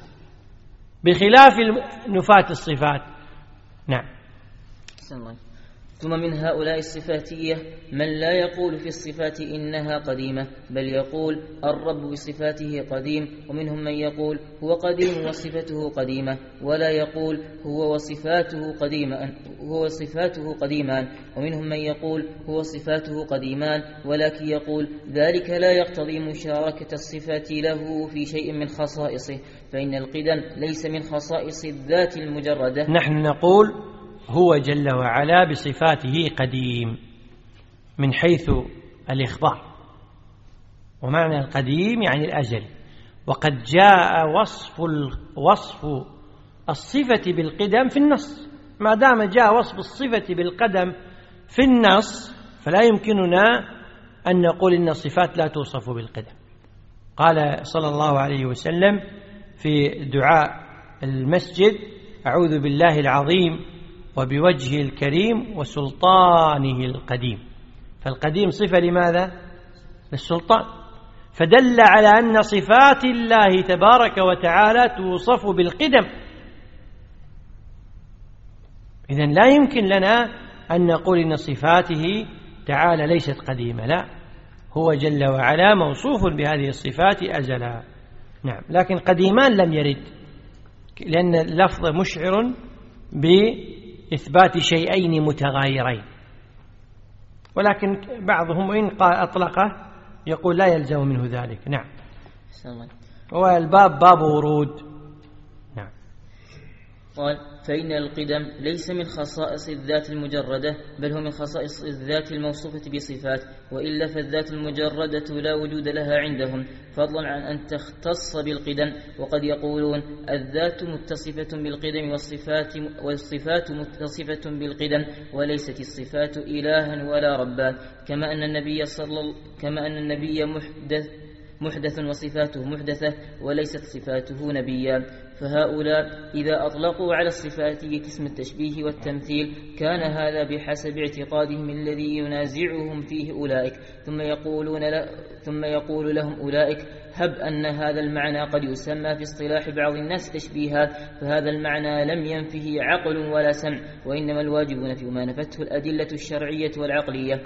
بخلاف نفاة الصفات. نعم. ثم من هؤلاء الصفاتية من لا يقول في الصفات إنها قديمة بل يقول الرب بصفاته قديم ومنهم من يقول هو قديم وصفته قديمة ولا يقول هو وصفاته قديما هو وصفاته قديمان ومنهم من يقول هو صفاته قديمان ولكن يقول ذلك لا يقتضي مشاركة الصفات له في شيء من خصائصه فإن القدم ليس من خصائص الذات المجردة. نحن نقول هو جل وعلا بصفاته قديم من حيث الإخبار ومعنى القديم يعني الأزل وقد جاء وصف وصف الصفة بالقدم في النص. ما دام جاء وصف الصفة بالقدم في النص فلا يمكننا أن نقول إن الصفات لا توصف بالقدم. قال صلى الله عليه وسلم في دعاء المسجد أعوذ بالله العظيم وبوجهه الكريم وسلطانه القديم. فالقديم صفة لماذا؟ للسلطان. فدل على أن صفات الله تبارك وتعالى توصف بالقدم. إذن لا يمكن لنا أن نقول إن صفاته تعالى ليست قديمة لا. هو جل وعلا موصوف بهذه الصفات أزلا. نعم لكن قديمان لم يرد لأن اللفظ مشعر ب إثبات شيئين متغايرين. ولكن بعضهم إن أطلقه يقول لا يلزم منه ذلك. نعم. هو الباب باب ورود. قال فإن القدم ليس من خصائص الذات المجردة بل هو من خصائص الذات الموصوفة بصفات وإلا فالذات المجردة لا وجود لها عندهم. فضلا عن أن تختص بالقدم وقد يقولون الذات متصفة بالقدم والصفات, والصفات متصفة بالقدم وليست الصفات إلها ولا ربا. كما أن النبي صلى كما أن النبي محدث محدث وصفاته محدثة وليست صفاته نبيا. فهؤلاء إذا أطلقوا على الصفاتية اسم التشبيه والتمثيل كان هذا بحسب اعتقادهم الذي ينازعهم فيه أولئك. ثم يقولون ثم يقول لهم أولئك هب أن هذا المعنى قد يسمى في اصطلاح بعض الناس تشبيها فهذا المعنى لم ينفه عقل ولا سمع وإنما الواجب نفي ما نفته الأدلة الشرعية والعقلية.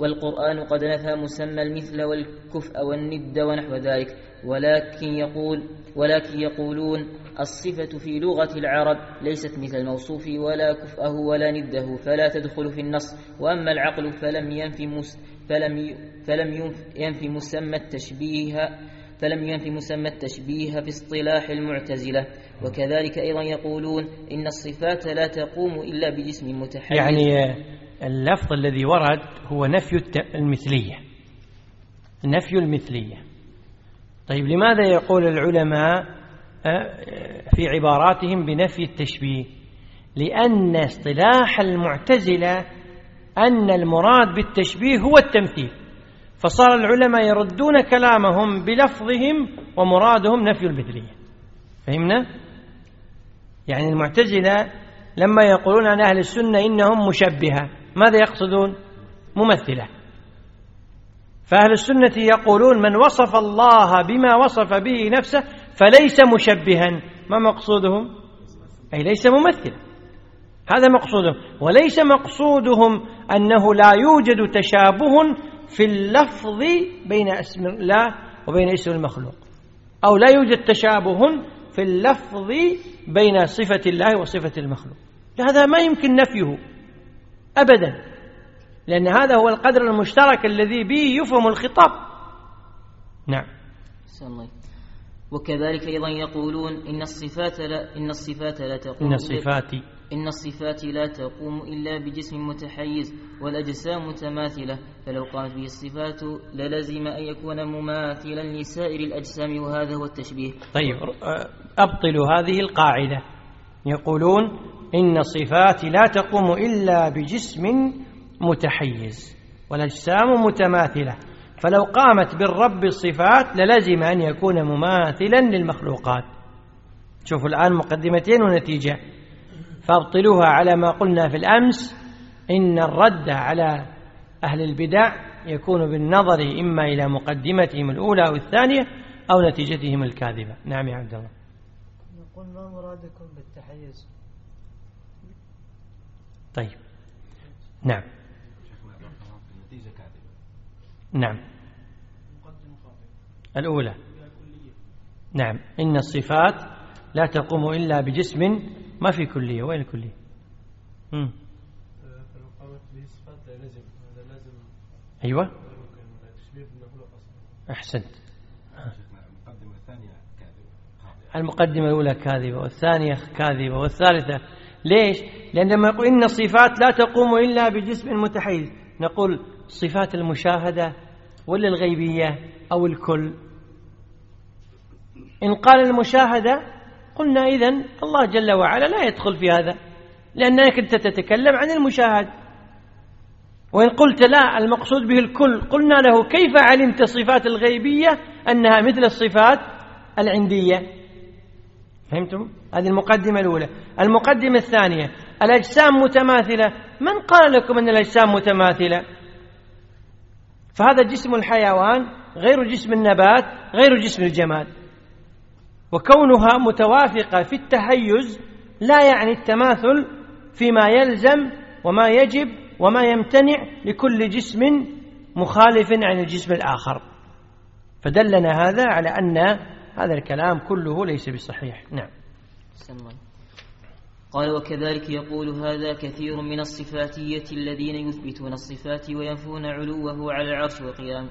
والقرآن قد نفى مسمى المثل والكفء والند ونحو ذلك. ولكن يقول ولكن يقولون الصفة في لغة العرب ليست مثل الموصوف ولا كفأه ولا نده فلا تدخل في النص. وأما العقل فلم ينفي مس فلم فلم ينفي مسمى التشبيه فلم ينفي مسمى التشبيه في اصطلاح المعتزلة. وكذلك أيضا يقولون إن الصفات لا تقوم إلا بجسم متحيز. يعني اللفظ الذي ورد هو نفي المثلية. نفي المثلية. طيب لماذا يقول العلماء آه، في عباراتهم بنفي التشبيه؟ لأن اصطلاح المعتزلة أن المراد بالتشبيه هو التمثيل. فصار العلماء يردون كلامهم بلفظهم ومرادهم نفي المثلية. فهمنا؟ يعني المعتزلة لما يقولون عن أهل السنة إنهم مشبهة. ماذا يقصدون؟ ممثلة. فأهل السنة يقولون من وصف الله بما وصف به نفسه فليس مشبها. ما مقصودهم؟ أي ليس ممثلا. هذا مقصودهم. وليس مقصودهم أنه لا يوجد تشابه في اللفظ بين اسم الله وبين اسم المخلوق. أو لا يوجد تشابه في اللفظ بين صفة الله وصفة المخلوق. هذا ما يمكن نفيه. أبدا. لأن هذا هو القدر المشترك الذي به يفهم الخطاب. نعم. الله. وكذلك أيضا يقولون إن الصفات لا إن الصفات لا تقوم إن الصفات إن الصفات لا تقوم إلا بجسم متحيز والأجسام متماثلة. فلو قامت به الصفات للزم أن يكون مماثلا لسائر الأجسام وهذا هو التشبيه. طيب أبطلوا هذه القاعدة. يقولون إن الصفات لا تقوم إلا بجسم متحيز والأجسام متماثلة. فلو قامت بالرب الصفات للزم أن يكون مماثلا للمخلوقات. شوفوا الآن مقدمتين ونتيجة. فأبطلوها على ما قلنا في الأمس. إن الرد على أهل البدع يكون بالنظر إما إلى مقدمتهم الأولى أو الثانية أو نتيجتهم الكاذبة. نعم يا عبد الله. نقول ما مرادكم بالتحيز؟ طيب. نعم. نعم. الأولى. نعم. إن الصفات لا تقوم إلا بجسم ما في كلية. وين الكلية؟ أيوة. أحسنت. المقدمة الأولى كاذبة والثانية كاذبة والثالثة ليش؟ لأن لما يقول إن الصفات لا تقوم إلا بجسم متحيز. نقول صفات المشاهدة ولا الغيبية أو الكل. إن قال المشاهدة قلنا إذن الله جل وعلا لا يدخل في هذا لأنك أنت تتكلم عن المشاهد. وإن قلت لا المقصود به الكل. قلنا له كيف علمت الصفات الغيبية أنها مثل الصفات العندية؟ فهمتم؟ هذه المقدمة الأولى. المقدمة الثانية. الأجسام متماثلة. من قال لكم أن الأجسام متماثلة؟ فهذا جسم الحيوان غير جسم النبات غير جسم الجماد. وكونها متوافقة في التحيز لا يعني التماثل فيما يلزم وما يجب وما يمتنع لكل جسم مخالف عن الجسم الآخر. فدلنا هذا على أن هذا الكلام كله ليس بصحيح. نعم. قال وكذلك يقول هذا كثير من الصفاتية الذين يثبتون الصفات وينفون علوه على العرش وقيام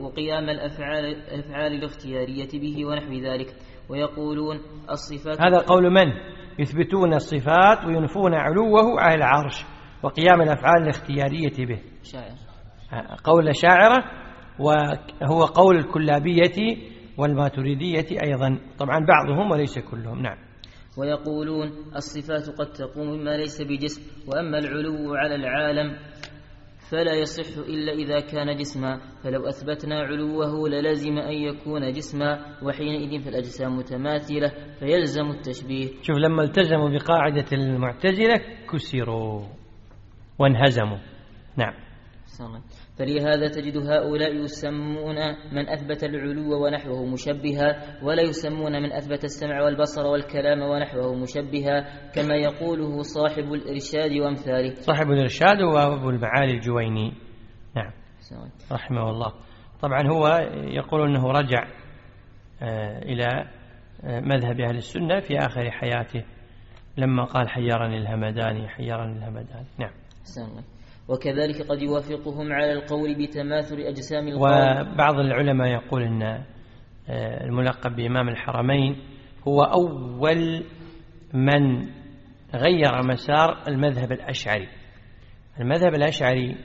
وقيام الأفعال, الأفعال الاختيارية به ونحو ذلك. ويقولون الصفات هذا قول من؟ يثبتون الصفات وينفون علوه على العرش وقيام الأفعال الاختيارية به. شاعر. قول شاعرة وهو قول الكلابية والماتريدية أيضا. طبعا بعضهم وليس كلهم. نعم. ويقولون الصفات قد تقوم مما ليس بجسم وأما العلو على العالم فلا يصح إلا إذا كان جسما. فلو أثبتنا علوه للزم أن يكون جسما وحينئذ فالأجسام متماثلة فيلزم التشبيه. شوف لما التزموا بقاعدة المعتزلة كسروا وانهزموا. نعم. فلهذا تجد هؤلاء يسمون من أثبت العلو ونحوه مشبها ولا يسمون من أثبت السمع والبصر والكلام ونحوه مشبها كما يقوله صاحب الإرشاد وأمثاله. صاحب الإرشاد هو أبو المعالي الجويني. نعم. رحمه الله. طبعا هو يقول أنه رجع آه، إلى آه، مذهب أهل السنة في آخر حياته لما قال حيرني الهمداني حيرني الهمداني. نعم. صلى. وكذلك قد يوافقهم على القول بتماثل أجسام القوم. وبعض العلماء يقول أن آه، الملقب بإمام الحرمين هو أول من غير مسار المذهب الأشعري. المذهب الأشعري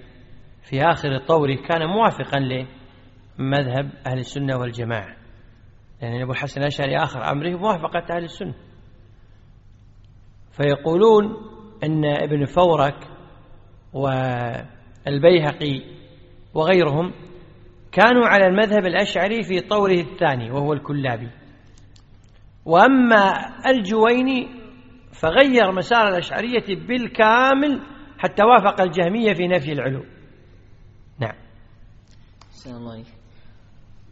في آخر طوره كان موافقا لمذهب أهل السنة والجماعة. لأن أبو الحسن الأشعري آخر أمره موافقة أهل السنة. فيقولون أن ابن فورك والبيهقي وغيرهم كانوا على المذهب الأشعري في طوره الثاني وهو الكلابي. وأما الجويني فغير مسار الأشعرية بالكامل حتى وافق الجهمية في نفي العلو. نعم.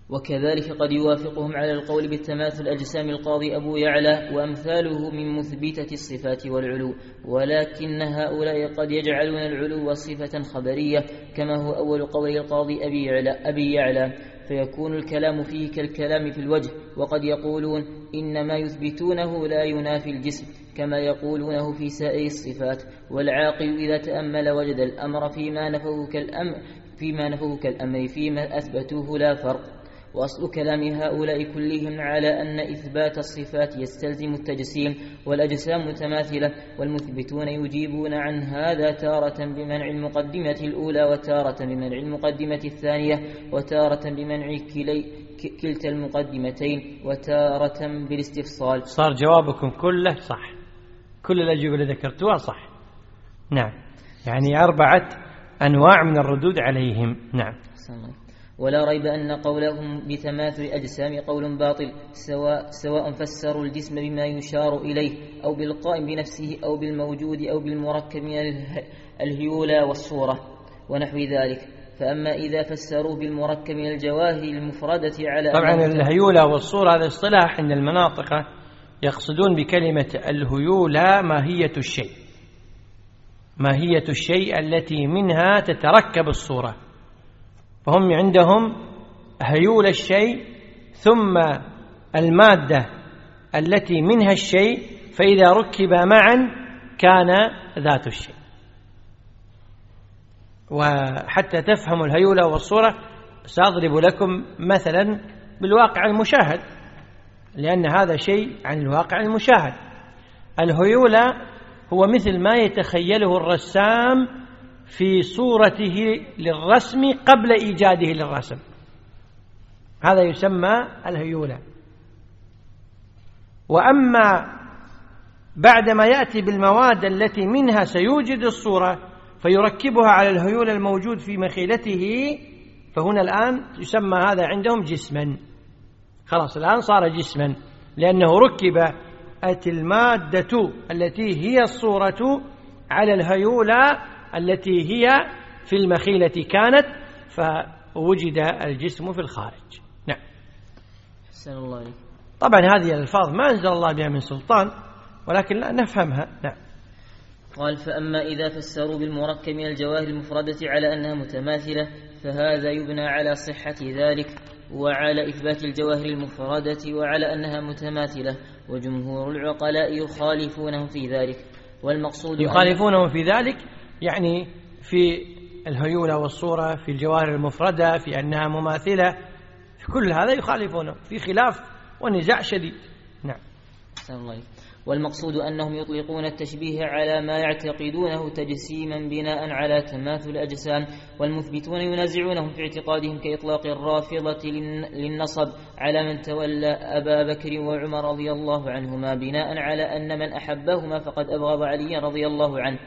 وكذلك قد يوافقهم على القول بالتماثل أجسام القاضي أبو يعلى وأمثاله من مثبتة الصفات والعلو ولكن هؤلاء قد يجعلون العلو صفة خبرية كما هو أول قول القاضي أبي يعلى, أبي يعلى. فيكون الكلام فيه كالكلام في الوجه وقد يقولون إن ما يثبتونه لا ينافي الجسم كما يقولونه في سائر الصفات. والعاقل إذا تأمل وجد الأمر فيما نفوه كالأمر فيما نفوه كالأمر فيما أثبتوه لا فرق. وأصل كلام هؤلاء كلهم على أن إثبات الصفات يستلزم التجسيم والأجسام متماثلة والمثبتون يجيبون عن هذا تارة بمنع المقدمة الأولى وتارة بمنع المقدمة الثانية وتارة بمنع كلي كلتا المقدمتين وتارة بالاستفصال. صار جوابكم كله صح. كل الأجوبة اللي ذكرتوها صح. نعم. يعني أربعة أنواع من الردود عليهم. نعم. ولا ريب أن قولهم بتماثل أجسام قول باطل سواء, سواء فسروا الجسم بما يشار إليه أو بالقائم بنفسه أو بالموجود أو بالمركب من اله- الهيولى والصورة ونحو ذلك. فأما إذا فسروا بالمركب من الجواهر المفردة على طبعا الهيولة والصورة هذا اصطلاح عند المناطق يقصدون بكلمة الهيولة ماهية الشيء. ماهية الشيء التي منها تتركب الصورة. فهم عندهم هيول الشيء ثم المادة التي منها الشيء فإذا ركب معا كان ذات الشيء. وحتى تفهموا الهيولة والصورة سأضرب لكم مثلا بالواقع المشاهد لأن هذا شيء عن الواقع المشاهد. الهيولة هو مثل ما يتخيله الرسام في صورته للرسم قبل إيجاده للرسم. هذا يسمى الهيولة. وأما بعدما يأتي بالمواد التي منها سيوجد الصورة فيركبها على الهيول الموجود في مخيلته فهنا الآن يسمى هذا عندهم جسما. خلاص الآن صار جسما لأنه ركبت المادة التي هي الصورة على الهيولة التي هي في المخيلة كانت فوجد الجسم في الخارج. نعم. الله عليك. طبعا هذه الألفاظ ما أنزل الله بها من سلطان ولكن لا نفهمها. نعم. قال فأما إذا فسروا بالمركب من الجواهر المفردة على أنها متماثلة فهذا يبنى على صحة ذلك وعلى إثبات الجواهر المفردة وعلى أنها متماثلة وجمهور العقلاء يخالفونهم في ذلك. والمقصود يخالفونهم في ذلك يعني في الهيونة والصورة في الجواهر المفردة في أنها مماثلة في كل هذا يخالفونه في خلاف ونزاع شديد. نعم. والمقصود أنهم يطلقون التشبيه على ما يعتقدونه تجسيما بناء على تماثل الأجسام والمثبتون ينازعونهم في اعتقادهم كإطلاق الرافضة للنصب على من تولى أبا بكر وعمر رضي الله عنهما بناء على أن من أحبهما فقد أبغض عليا رضي الله عنه.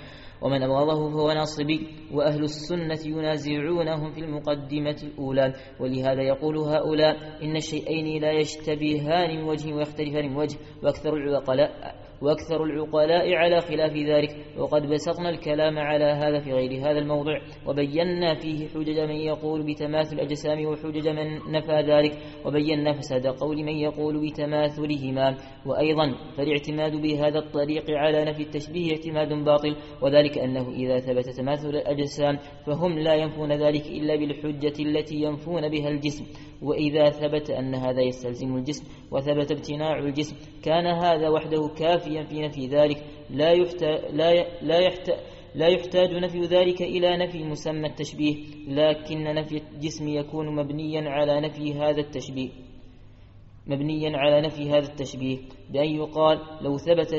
ومن أبغضه فهو ناصبي وأهل السنة ينازعونهم في المقدمة الأولى. ولهذا يقول هؤلاء إن الشيئين لا يشتبهان من وجه ويختلفان من وجه وأكثر العقلاء وأكثر العقلاء على خلاف ذلك. وقد بسطنا الكلام على هذا في غير هذا الموضع. وبينا فيه حجج من يقول بتماثل الأجسام وحجج من نفى ذلك. وبينا فساد قول من يقول بتماثلهما. وأيضا فالاعتماد بهذا الطريق على نفي التشبيه اعتماد باطل. وذلك أنه إذا ثبت تماثل الأجسام فهم لا ينفون ذلك إلا بالحجة التي ينفون بها الجسم. وإذا ثبت أن هذا يستلزم الجسم وثبت امتناع الجسم كان هذا وحده كافيا في نفي ذلك لا يحتاج لا لا يحتاج لا يحتاج نفي ذلك إلى نفي مسمى التشبيه لكن نفي الجسم يكون مبنيا على نفي هذا التشبيه. مبنيا على نفي هذا التشبيه بأن يقال لو ثبت